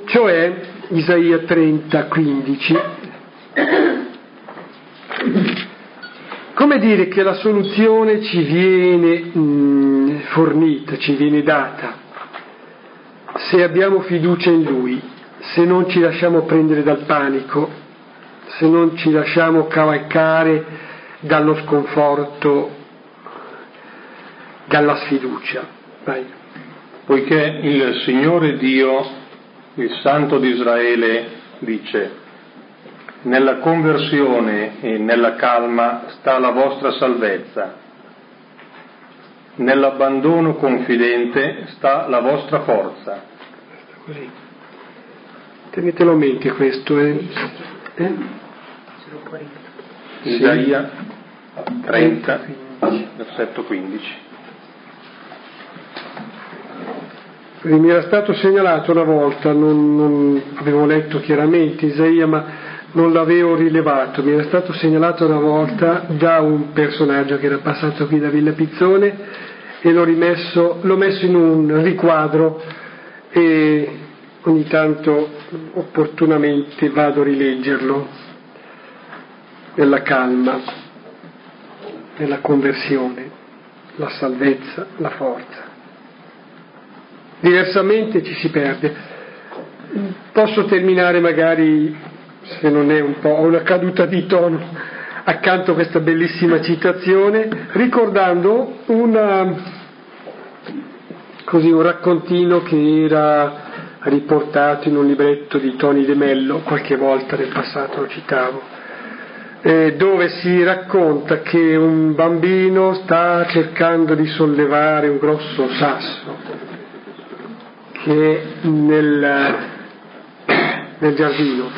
cioè Isaia 30, 15. Come dire che la soluzione ci viene mh, fornita, ci viene data, se abbiamo fiducia in Lui, se non ci lasciamo prendere dal panico, se non ci lasciamo cavalcare dallo sconforto, dalla sfiducia. Vai. Poiché il Signore Dio, il Santo di Israele, dice, nella conversione e nella calma sta la vostra salvezza, nell'abbandono confidente sta la vostra forza. Così. Tenetelo a mente questo. Eh? Eh? Isaia 30, versetto 15. Mi era stato segnalato una volta, non, non, avevo letto chiaramente Isaia, ma non l'avevo rilevato, mi era stato segnalato una volta da un personaggio che era passato qui da Villa Pizzone e l'ho rimesso, l'ho messo in un riquadro e ogni tanto opportunamente vado a rileggerlo nella calma, nella conversione, la salvezza, la forza diversamente ci si perde. Posso terminare magari, se non è un po' una caduta di tono, accanto a questa bellissima citazione, ricordando una, così, un raccontino che era riportato in un libretto di Tony De Mello, qualche volta nel passato lo citavo, eh, dove si racconta che un bambino sta cercando di sollevare un grosso sasso che nel, nel giardino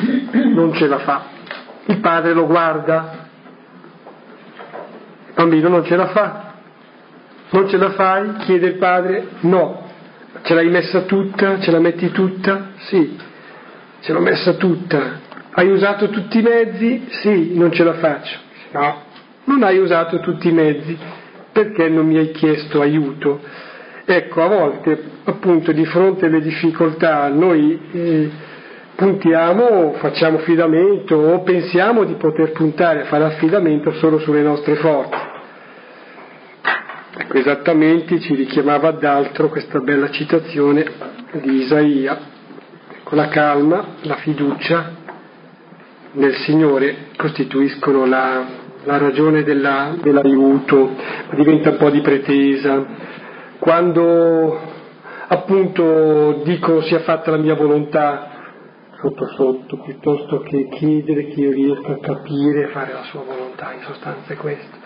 non ce la fa. Il padre lo guarda, il bambino non ce la fa, non ce la fai? chiede il padre, no. Ce l'hai messa tutta? Ce la metti tutta? Sì, ce l'ho messa tutta. Hai usato tutti i mezzi? Sì, non ce la faccio. No, non hai usato tutti i mezzi perché non mi hai chiesto aiuto. Ecco, a volte appunto di fronte alle difficoltà noi eh, puntiamo, facciamo affidamento o pensiamo di poter puntare a fare affidamento solo sulle nostre forze. Ecco, esattamente ci richiamava ad altro questa bella citazione di Isaia. Ecco, la calma, la fiducia nel Signore costituiscono la, la ragione della, dell'aiuto, diventa un po' di pretesa, quando appunto dico sia fatta la mia volontà sotto sotto, piuttosto che chiedere che io riesca a capire e fare la sua volontà, in sostanza è questo.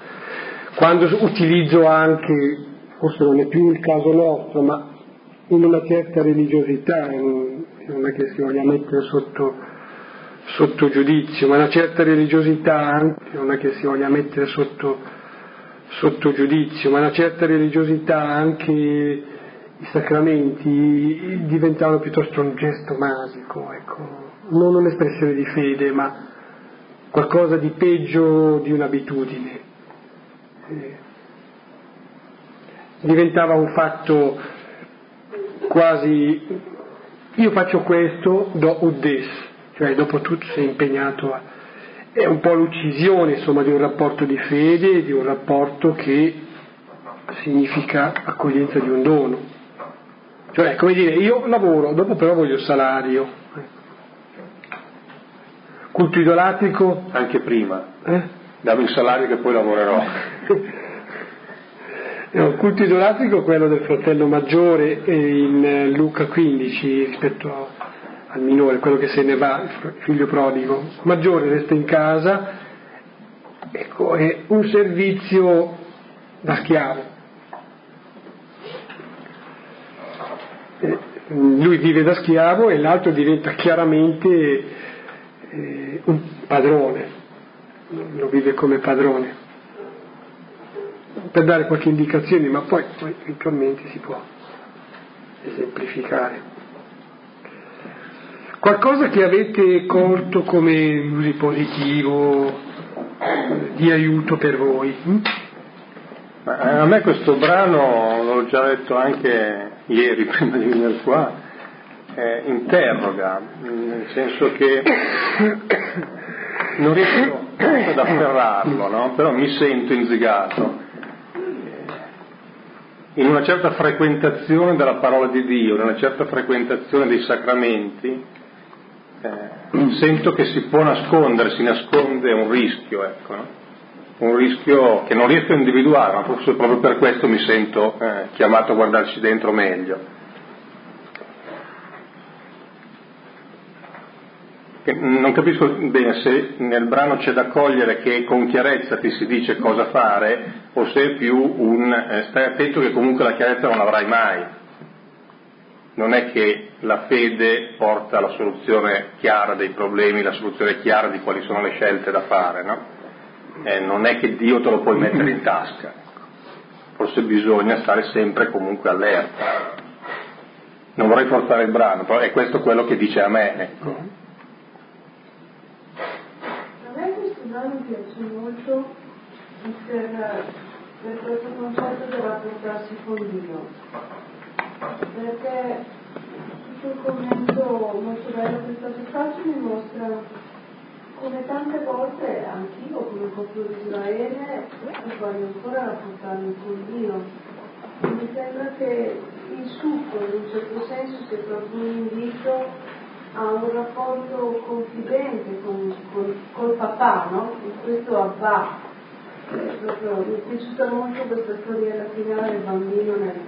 Quando utilizzo anche, forse non è più il caso nostro, ma in una certa religiosità, non è che si voglia mettere sotto, sotto giudizio, ma una certa religiosità non è che si voglia mettere sotto sotto giudizio, ma una certa religiosità, anche i sacramenti diventavano piuttosto un gesto magico, ecco. non un'espressione di fede, ma qualcosa di peggio di un'abitudine. Eh, diventava un fatto quasi io faccio questo do uddes, cioè dopo tutto sei impegnato a è un po' l'uccisione insomma, di un rapporto di fede, di un rapporto che significa accoglienza di un dono. Cioè, come dire, io lavoro, dopo però voglio il salario. Culto idolatrico? Anche prima. Eh? Dammi il salario che poi lavorerò. no, il culto idolatrico è quello del fratello maggiore in Luca 15 rispetto al minore, quello che se ne va, il figlio prodigo, maggiore resta in casa, ecco, è un servizio da schiavo. Eh, lui vive da schiavo e l'altro diventa chiaramente eh, un padrone, lo vive come padrone, per dare qualche indicazione, ma poi, eventualmente si può esemplificare. Qualcosa che avete colto come positivo, di aiuto per voi? Hm? A me questo brano, l'ho già letto anche ieri prima di venire qua, eh, interroga, nel senso che non riesco ad afferrarlo, no? però mi sento inzigato in una certa frequentazione della parola di Dio, in una certa frequentazione dei sacramenti, eh, sento che si può nascondere, si nasconde un rischio, ecco, no? Un rischio che non riesco a individuare, ma forse proprio per questo mi sento eh, chiamato a guardarci dentro meglio. Non capisco bene se nel brano c'è da cogliere che con chiarezza ti si dice cosa fare o se è più un eh, stai attento che comunque la chiarezza non l'avrai mai non è che la fede porta alla soluzione chiara dei problemi, la soluzione chiara di quali sono le scelte da fare, no? Eh, non è che Dio te lo puoi mettere in tasca, forse bisogna stare sempre comunque allerta. Non vorrei forzare il brano, però è questo quello che dice a me. Ecco. A me questo brano piace molto per, per questo concetto del rapportarsi con Dio, perché tutto il commento molto bello che è stato fatto mi mostra come tante volte anch'io come popolo di Israele voglio ancora rapportarmi con Dio. Mi sembra che il succo in un certo senso sia proprio un invito a un rapporto confidente con, con, col papà, no? In questo Abba. Eh, proprio, mi è piaciuta molto questa storiella finale del bambino nel,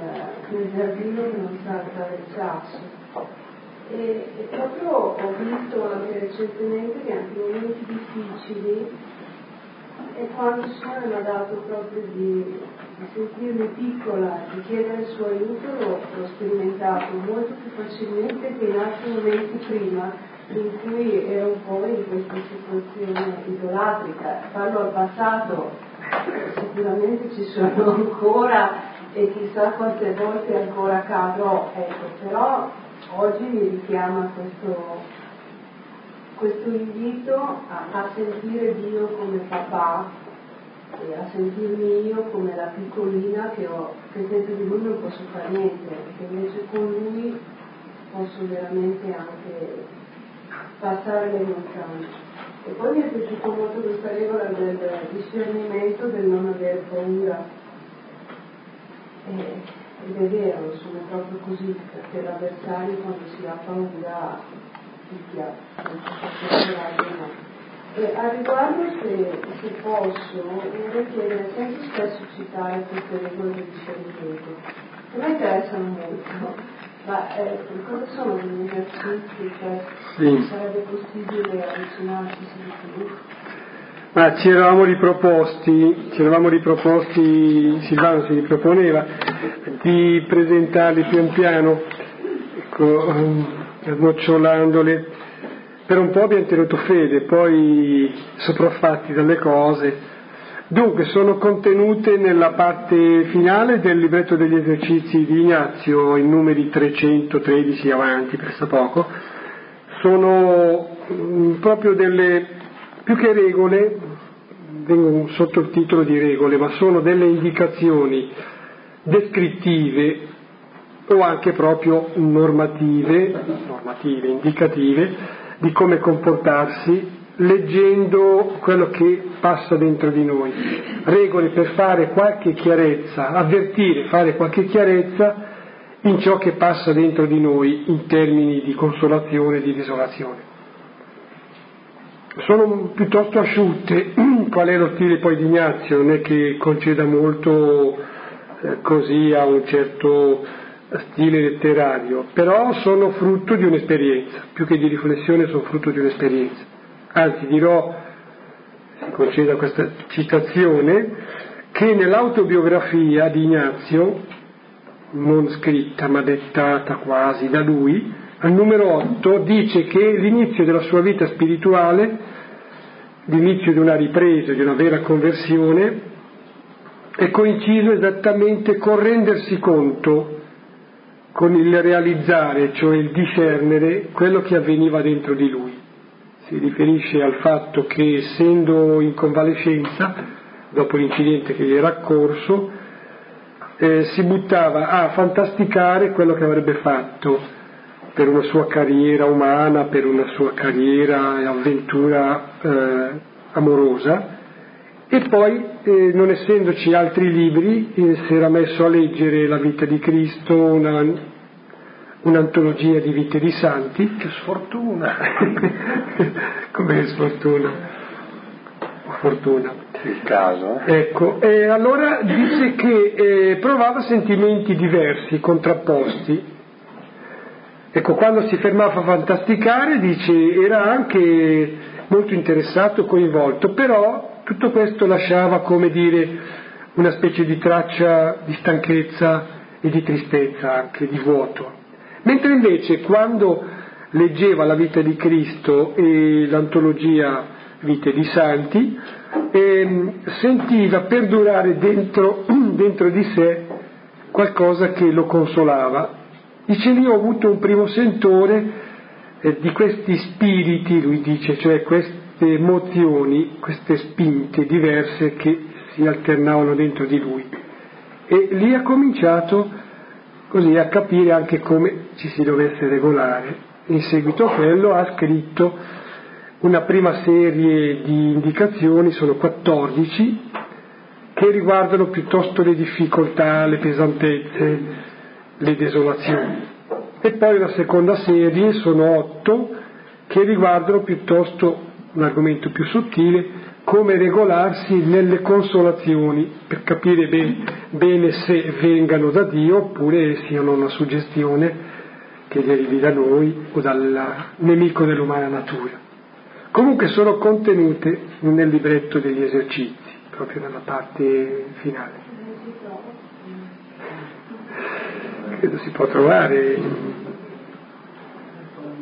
nel giardino che non sa sasso e, e proprio ho visto anche recentemente che anche in momenti difficili e quando il Signore mi ha dato proprio di, di sentirmi piccola, di chiedere il suo aiuto, l'ho, sperimentato molto più facilmente che in altri momenti prima in cui ero un po' in questa situazione idolatrica. Parlo al passato, sicuramente ci sono ancora e chissà quante volte ancora cadrò, ecco, però oggi mi richiama questo, questo invito a, a, sentire Dio come papà e a sentirmi io come la piccolina che, ho, che senza di lui non posso fare niente, che invece con lui posso veramente anche passare le montagne. E poi mi è piaciuta molto questa regola del discernimento, del non avere paura. E, ed è vero, sono proprio così, perché l'avversario quando si ha paura picchia, no. E a riguardo, se, se posso, vorrei chiedere, sento spesso citare queste regole di discernimento, che mi interessano molto, ma eh, cosa sono degli esercizi, cioè sì. sarebbe possibile avvicinarsi di più? Ma ci eravamo riproposti, ci eravamo riproposti, Silvano si riproponeva, di presentarli pian piano, ecco, snocciolandole. Per un po' abbiamo tenuto fede, poi sopraffatti dalle cose. Dunque, sono contenute nella parte finale del libretto degli esercizi di Ignazio, in numeri 313 avanti, presso poco. Sono mm, proprio delle più che regole, vengono sotto il titolo di regole, ma sono delle indicazioni descrittive o anche proprio normative, normative, indicative di come comportarsi leggendo quello che passa dentro di noi. Regole per fare qualche chiarezza, avvertire, fare qualche chiarezza in ciò che passa dentro di noi in termini di consolazione e di desolazione sono piuttosto asciutte, qual è lo stile poi di Ignazio, non è che conceda molto eh, così a un certo stile letterario, però sono frutto di un'esperienza, più che di riflessione sono frutto di un'esperienza. Anzi dirò, si conceda questa citazione, che nell'autobiografia di Ignazio, non scritta ma dettata quasi da lui, al numero 8 dice che l'inizio della sua vita spirituale, l'inizio di una ripresa, di una vera conversione, è coinciso esattamente con rendersi conto, con il realizzare, cioè il discernere quello che avveniva dentro di lui. Si riferisce al fatto che essendo in convalescenza, dopo l'incidente che gli era accorso, eh, si buttava a fantasticare quello che avrebbe fatto per una sua carriera umana, per una sua carriera e avventura eh, amorosa e poi, eh, non essendoci altri libri, eh, si era messo a leggere la vita di Cristo, una, un'antologia di vite di santi. Che sfortuna! Come sfortuna? Fortuna. Il caso. Ecco, e allora dice che eh, provava sentimenti diversi, contrapposti, Ecco, quando si fermava a fantasticare, dice, era anche molto interessato, coinvolto, però tutto questo lasciava, come dire, una specie di traccia di stanchezza e di tristezza anche, di vuoto. Mentre invece quando leggeva la vita di Cristo e l'antologia Vite di Santi, e sentiva perdurare dentro, dentro di sé qualcosa che lo consolava. Dice lì ho avuto un primo sentore eh, di questi spiriti, lui dice, cioè queste emozioni, queste spinte diverse che si alternavano dentro di lui. E lì ha cominciato così a capire anche come ci si dovesse regolare. In seguito a quello ha scritto una prima serie di indicazioni, sono 14, che riguardano piuttosto le difficoltà, le pesantezze, le desolazioni. E poi la seconda serie sono otto che riguardano piuttosto un argomento più sottile, come regolarsi nelle consolazioni per capire bene, bene se vengano da Dio oppure siano una suggestione che derivi da noi o dal nemico dell'umana natura. Comunque sono contenute nel libretto degli esercizi, proprio nella parte finale. Credo si può trovare,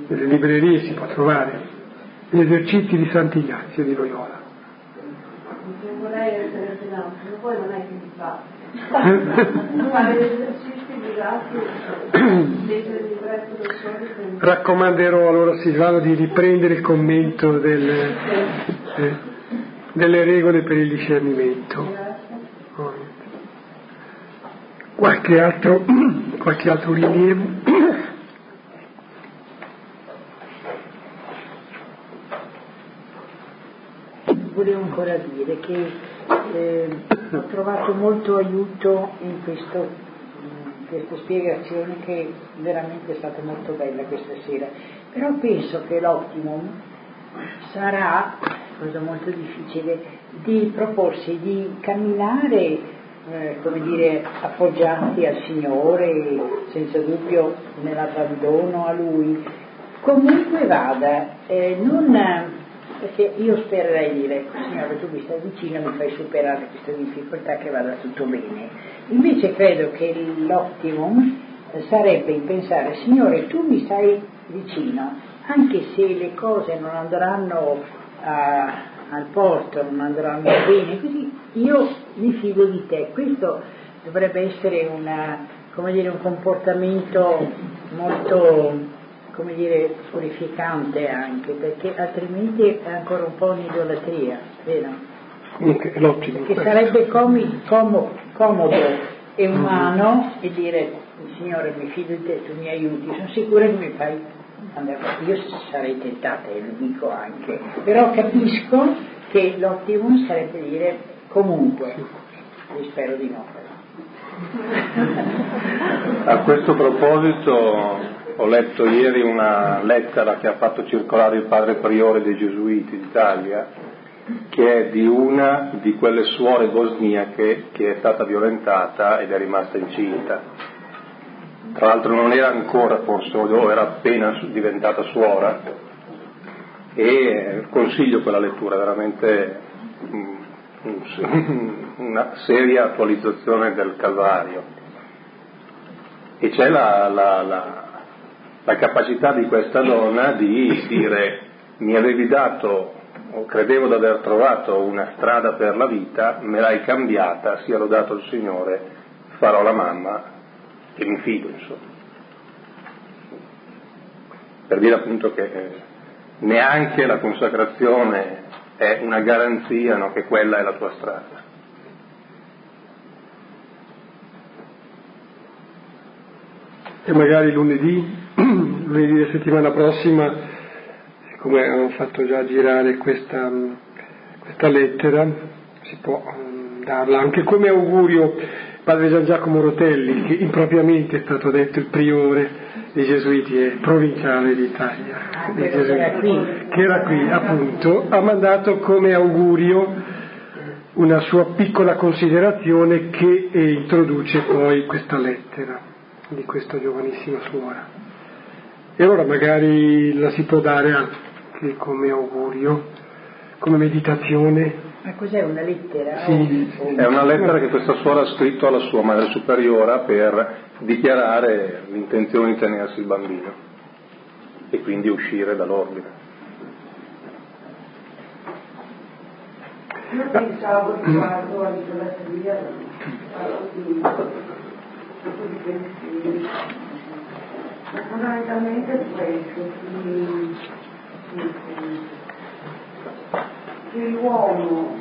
nelle librerie si può trovare gli esercizi di Sant'Ignazio di Loyola non vorrei essere filosofo, poi non è che mi fa. Fare gli esercizi di leggere il libretto del solito. Raccomanderò allora Silvano di riprendere il commento del, eh, delle regole per il discernimento. Qualche altro, qualche altro rilievo? volevo ancora dire che eh, ho trovato molto aiuto in, questo, in queste spiegazioni che veramente è stata molto bella questa sera, però penso che l'optimum sarà, cosa molto difficile, di proporsi di camminare eh, come dire, appoggiati al Signore, senza dubbio nell'abbandono a Lui. Comunque vada, eh, non perché io spererei dire, Signore tu mi stai vicino, mi fai superare questa difficoltà che vada tutto bene. Invece credo che l'optimum sarebbe il pensare, Signore tu mi stai vicino, anche se le cose non andranno a, al porto, non andranno bene, così io mi fido di te. Questo dovrebbe essere una, dire, un comportamento molto come dire, purificante anche, perché altrimenti è ancora un po' un'idolatria, vero? Logico. Che sarebbe comi, com, comodo e umano e dire, Signore mi fido di te, tu mi aiuti, sono sicura che mi fai andare Io sarei tentata e lo dico anche, però capisco che l'ottimum sarebbe dire comunque, e spero di no. A questo proposito ho letto ieri una lettera che ha fatto circolare il padre priore dei Gesuiti d'Italia, che è di una di quelle suore bosniache che è stata violentata ed è rimasta incinta. Tra l'altro non era ancora forse, o era appena diventata suora, e consiglio quella lettura, veramente una seria attualizzazione del Calvario. E c'è la, la, la la capacità di questa donna di dire mi avevi dato o credevo di aver trovato una strada per la vita, me l'hai cambiata, sia lodato il Signore, farò la mamma e mi fido, insomma. Per dire appunto che eh, neanche la consacrazione è una garanzia no, che quella è la tua strada. E magari lunedì lunedì della settimana prossima, siccome hanno fatto già girare questa, questa lettera, si può um, darla anche come augurio padre Gian Giacomo Rotelli, che impropriamente è stato detto il priore dei Gesuiti e provinciale d'Italia, ah, Gesuiti, che era qui appunto, ha mandato come augurio una sua piccola considerazione che introduce poi questa lettera di questa giovanissima suora. E allora magari la si può dare anche come augurio, come meditazione. Ma cos'è una lettera? Sì. È una lettera che questa suora ha scritto alla sua madre superiora per dichiarare l'intenzione di tenersi il bambino e quindi uscire dall'ordine. Io pensavo riguardo a di pensieri. Fondamentalmente questo, che, l'uomo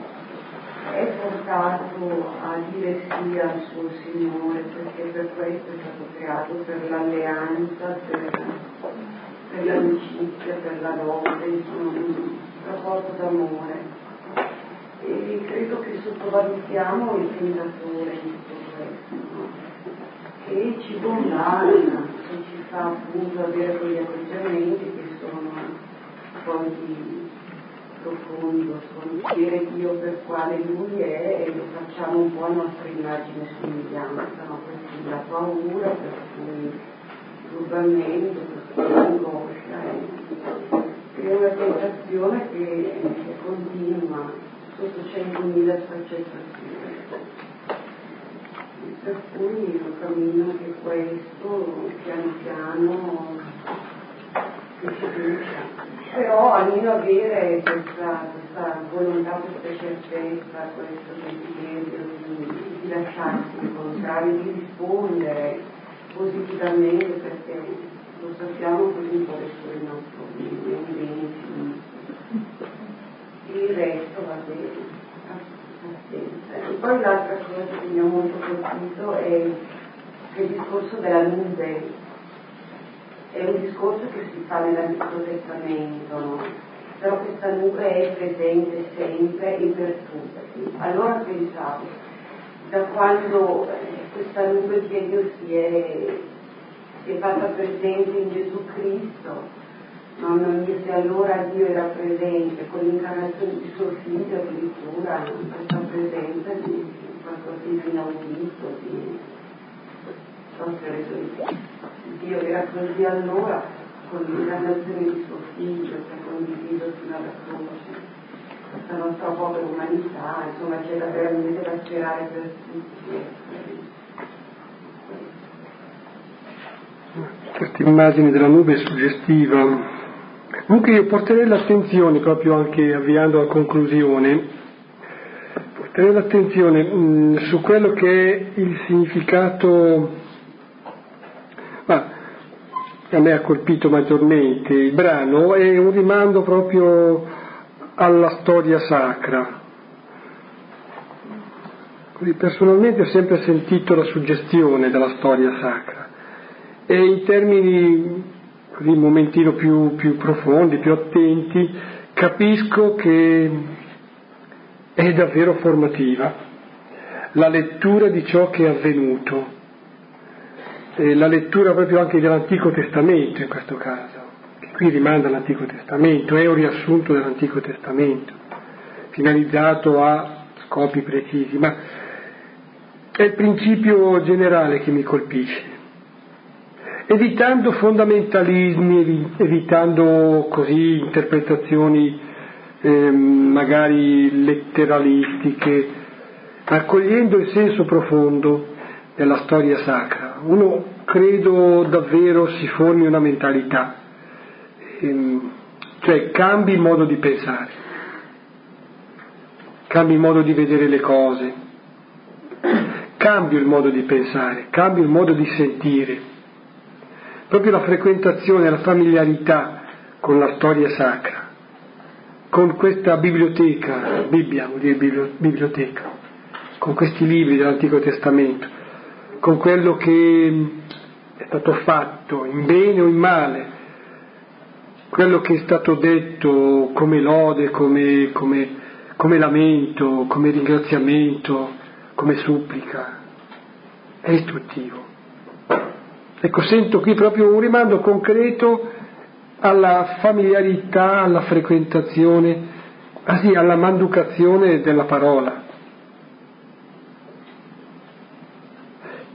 è portato a dire sì al suo Signore perché per questo è stato creato, per l'alleanza, per, per l'amicizia, per la lode, insomma un rapporto d'amore e credo che sottovalutiamo il tentatore in tutto questo, no? che ci bombarda, che ci fa appunto avere quegli atteggiamenti che sono fonti profondo, sconoscere Dio per quale Lui è e lo facciamo un po' a nostra immagine e somiglianza, no? per cui la paura, per cui il turbamento, per cui l'angoscia. È, è una tentazione che, che continua sotto 100.000 sfaccettature. Per cui io cammino anche questo piano piano che. Però almeno avere questa, questa volontà, questa certezza, questo desiderio di, di lasciarsi incontrare, di rispondere positivamente perché lo sappiamo così un po' adesso il nostro movimento il resto va bene. E poi l'altra cosa che mi ha molto colpito è il discorso della nube. È un discorso che si fa nell'Antico Testamento, no? però questa nube è presente sempre e per tutti. Allora pensavo, da quando questa nube di Dio si è, si è fatta presente in Gesù Cristo, Mamma mia, se allora Dio era presente con l'incarnazione di suo figlio addirittura, questa presenza di qualcosa di inaudito, di Dio era così allora con l'incarnazione di suo figlio che ha condiviso fino alla croce questa nostra povera umanità, insomma c'è da veramente da sperare per tutti. Questa immagine della nube è suggestiva Comunque io porterei l'attenzione, proprio anche avviando a conclusione, porterei l'attenzione mh, mm, su quello che è il significato, a me ha colpito maggiormente il brano, è un rimando proprio alla storia sacra. Così personalmente ho sempre sentito la suggestione della storia sacra e in termini così un momentino più, più profondi, più attenti, capisco che è davvero formativa la lettura di ciò che è avvenuto, e la lettura proprio anche dell'Antico Testamento in questo caso, che qui rimanda all'Antico Testamento, è un riassunto dell'Antico Testamento, finalizzato a scopi precisi, ma è il principio generale che mi colpisce evitando fondamentalismi, evitando così interpretazioni eh, magari letteralistiche, accogliendo il senso profondo della storia sacra. Uno credo davvero si formi una mentalità, ehm, cioè cambi il modo di pensare, cambi il modo di vedere le cose, cambio il modo di pensare, cambio il modo di sentire. Proprio la frequentazione, la familiarità con la storia sacra, con questa biblioteca, Bibbia vuol dire biblioteca, con questi libri dell'Antico Testamento, con quello che è stato fatto in bene o in male, quello che è stato detto come lode, come, come, come lamento, come ringraziamento, come supplica, è istruttivo. Ecco, sento qui proprio un rimando concreto alla familiarità, alla frequentazione, quasi alla manducazione della parola.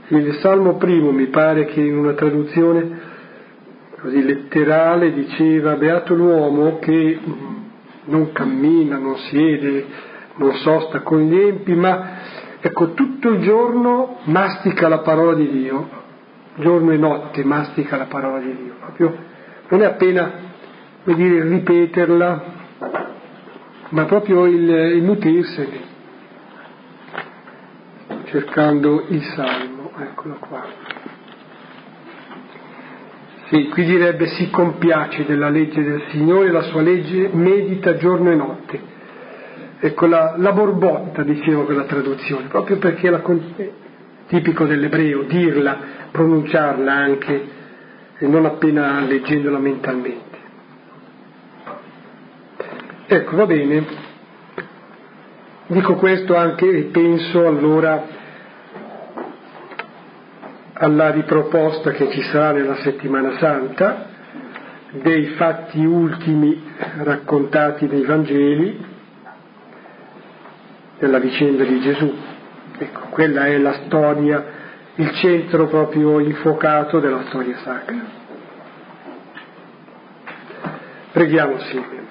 Il Salmo primo mi pare che in una traduzione così letterale diceva beato l'uomo che non cammina, non siede, non sosta con gli empi, ma ecco tutto il giorno mastica la parola di Dio. Giorno e notte mastica la parola di Dio, proprio non è appena, come dire, ripeterla, ma proprio il, il nutrirsene, cercando il salmo, eccolo qua. Sì, qui direbbe si compiace della legge del Signore, la sua legge medita giorno e notte. Ecco la, la borbotta, dicevo quella traduzione, proprio perché la, è tipico dell'ebreo dirla, pronunciarla anche, e non appena leggendola mentalmente. Ecco, va bene. Dico questo anche e penso allora alla riproposta che ci sarà nella settimana santa dei fatti ultimi raccontati nei Vangeli della vicenda di Gesù. Ecco, quella è la storia, il centro proprio infuocato della storia sacra. Preghiamo assieme.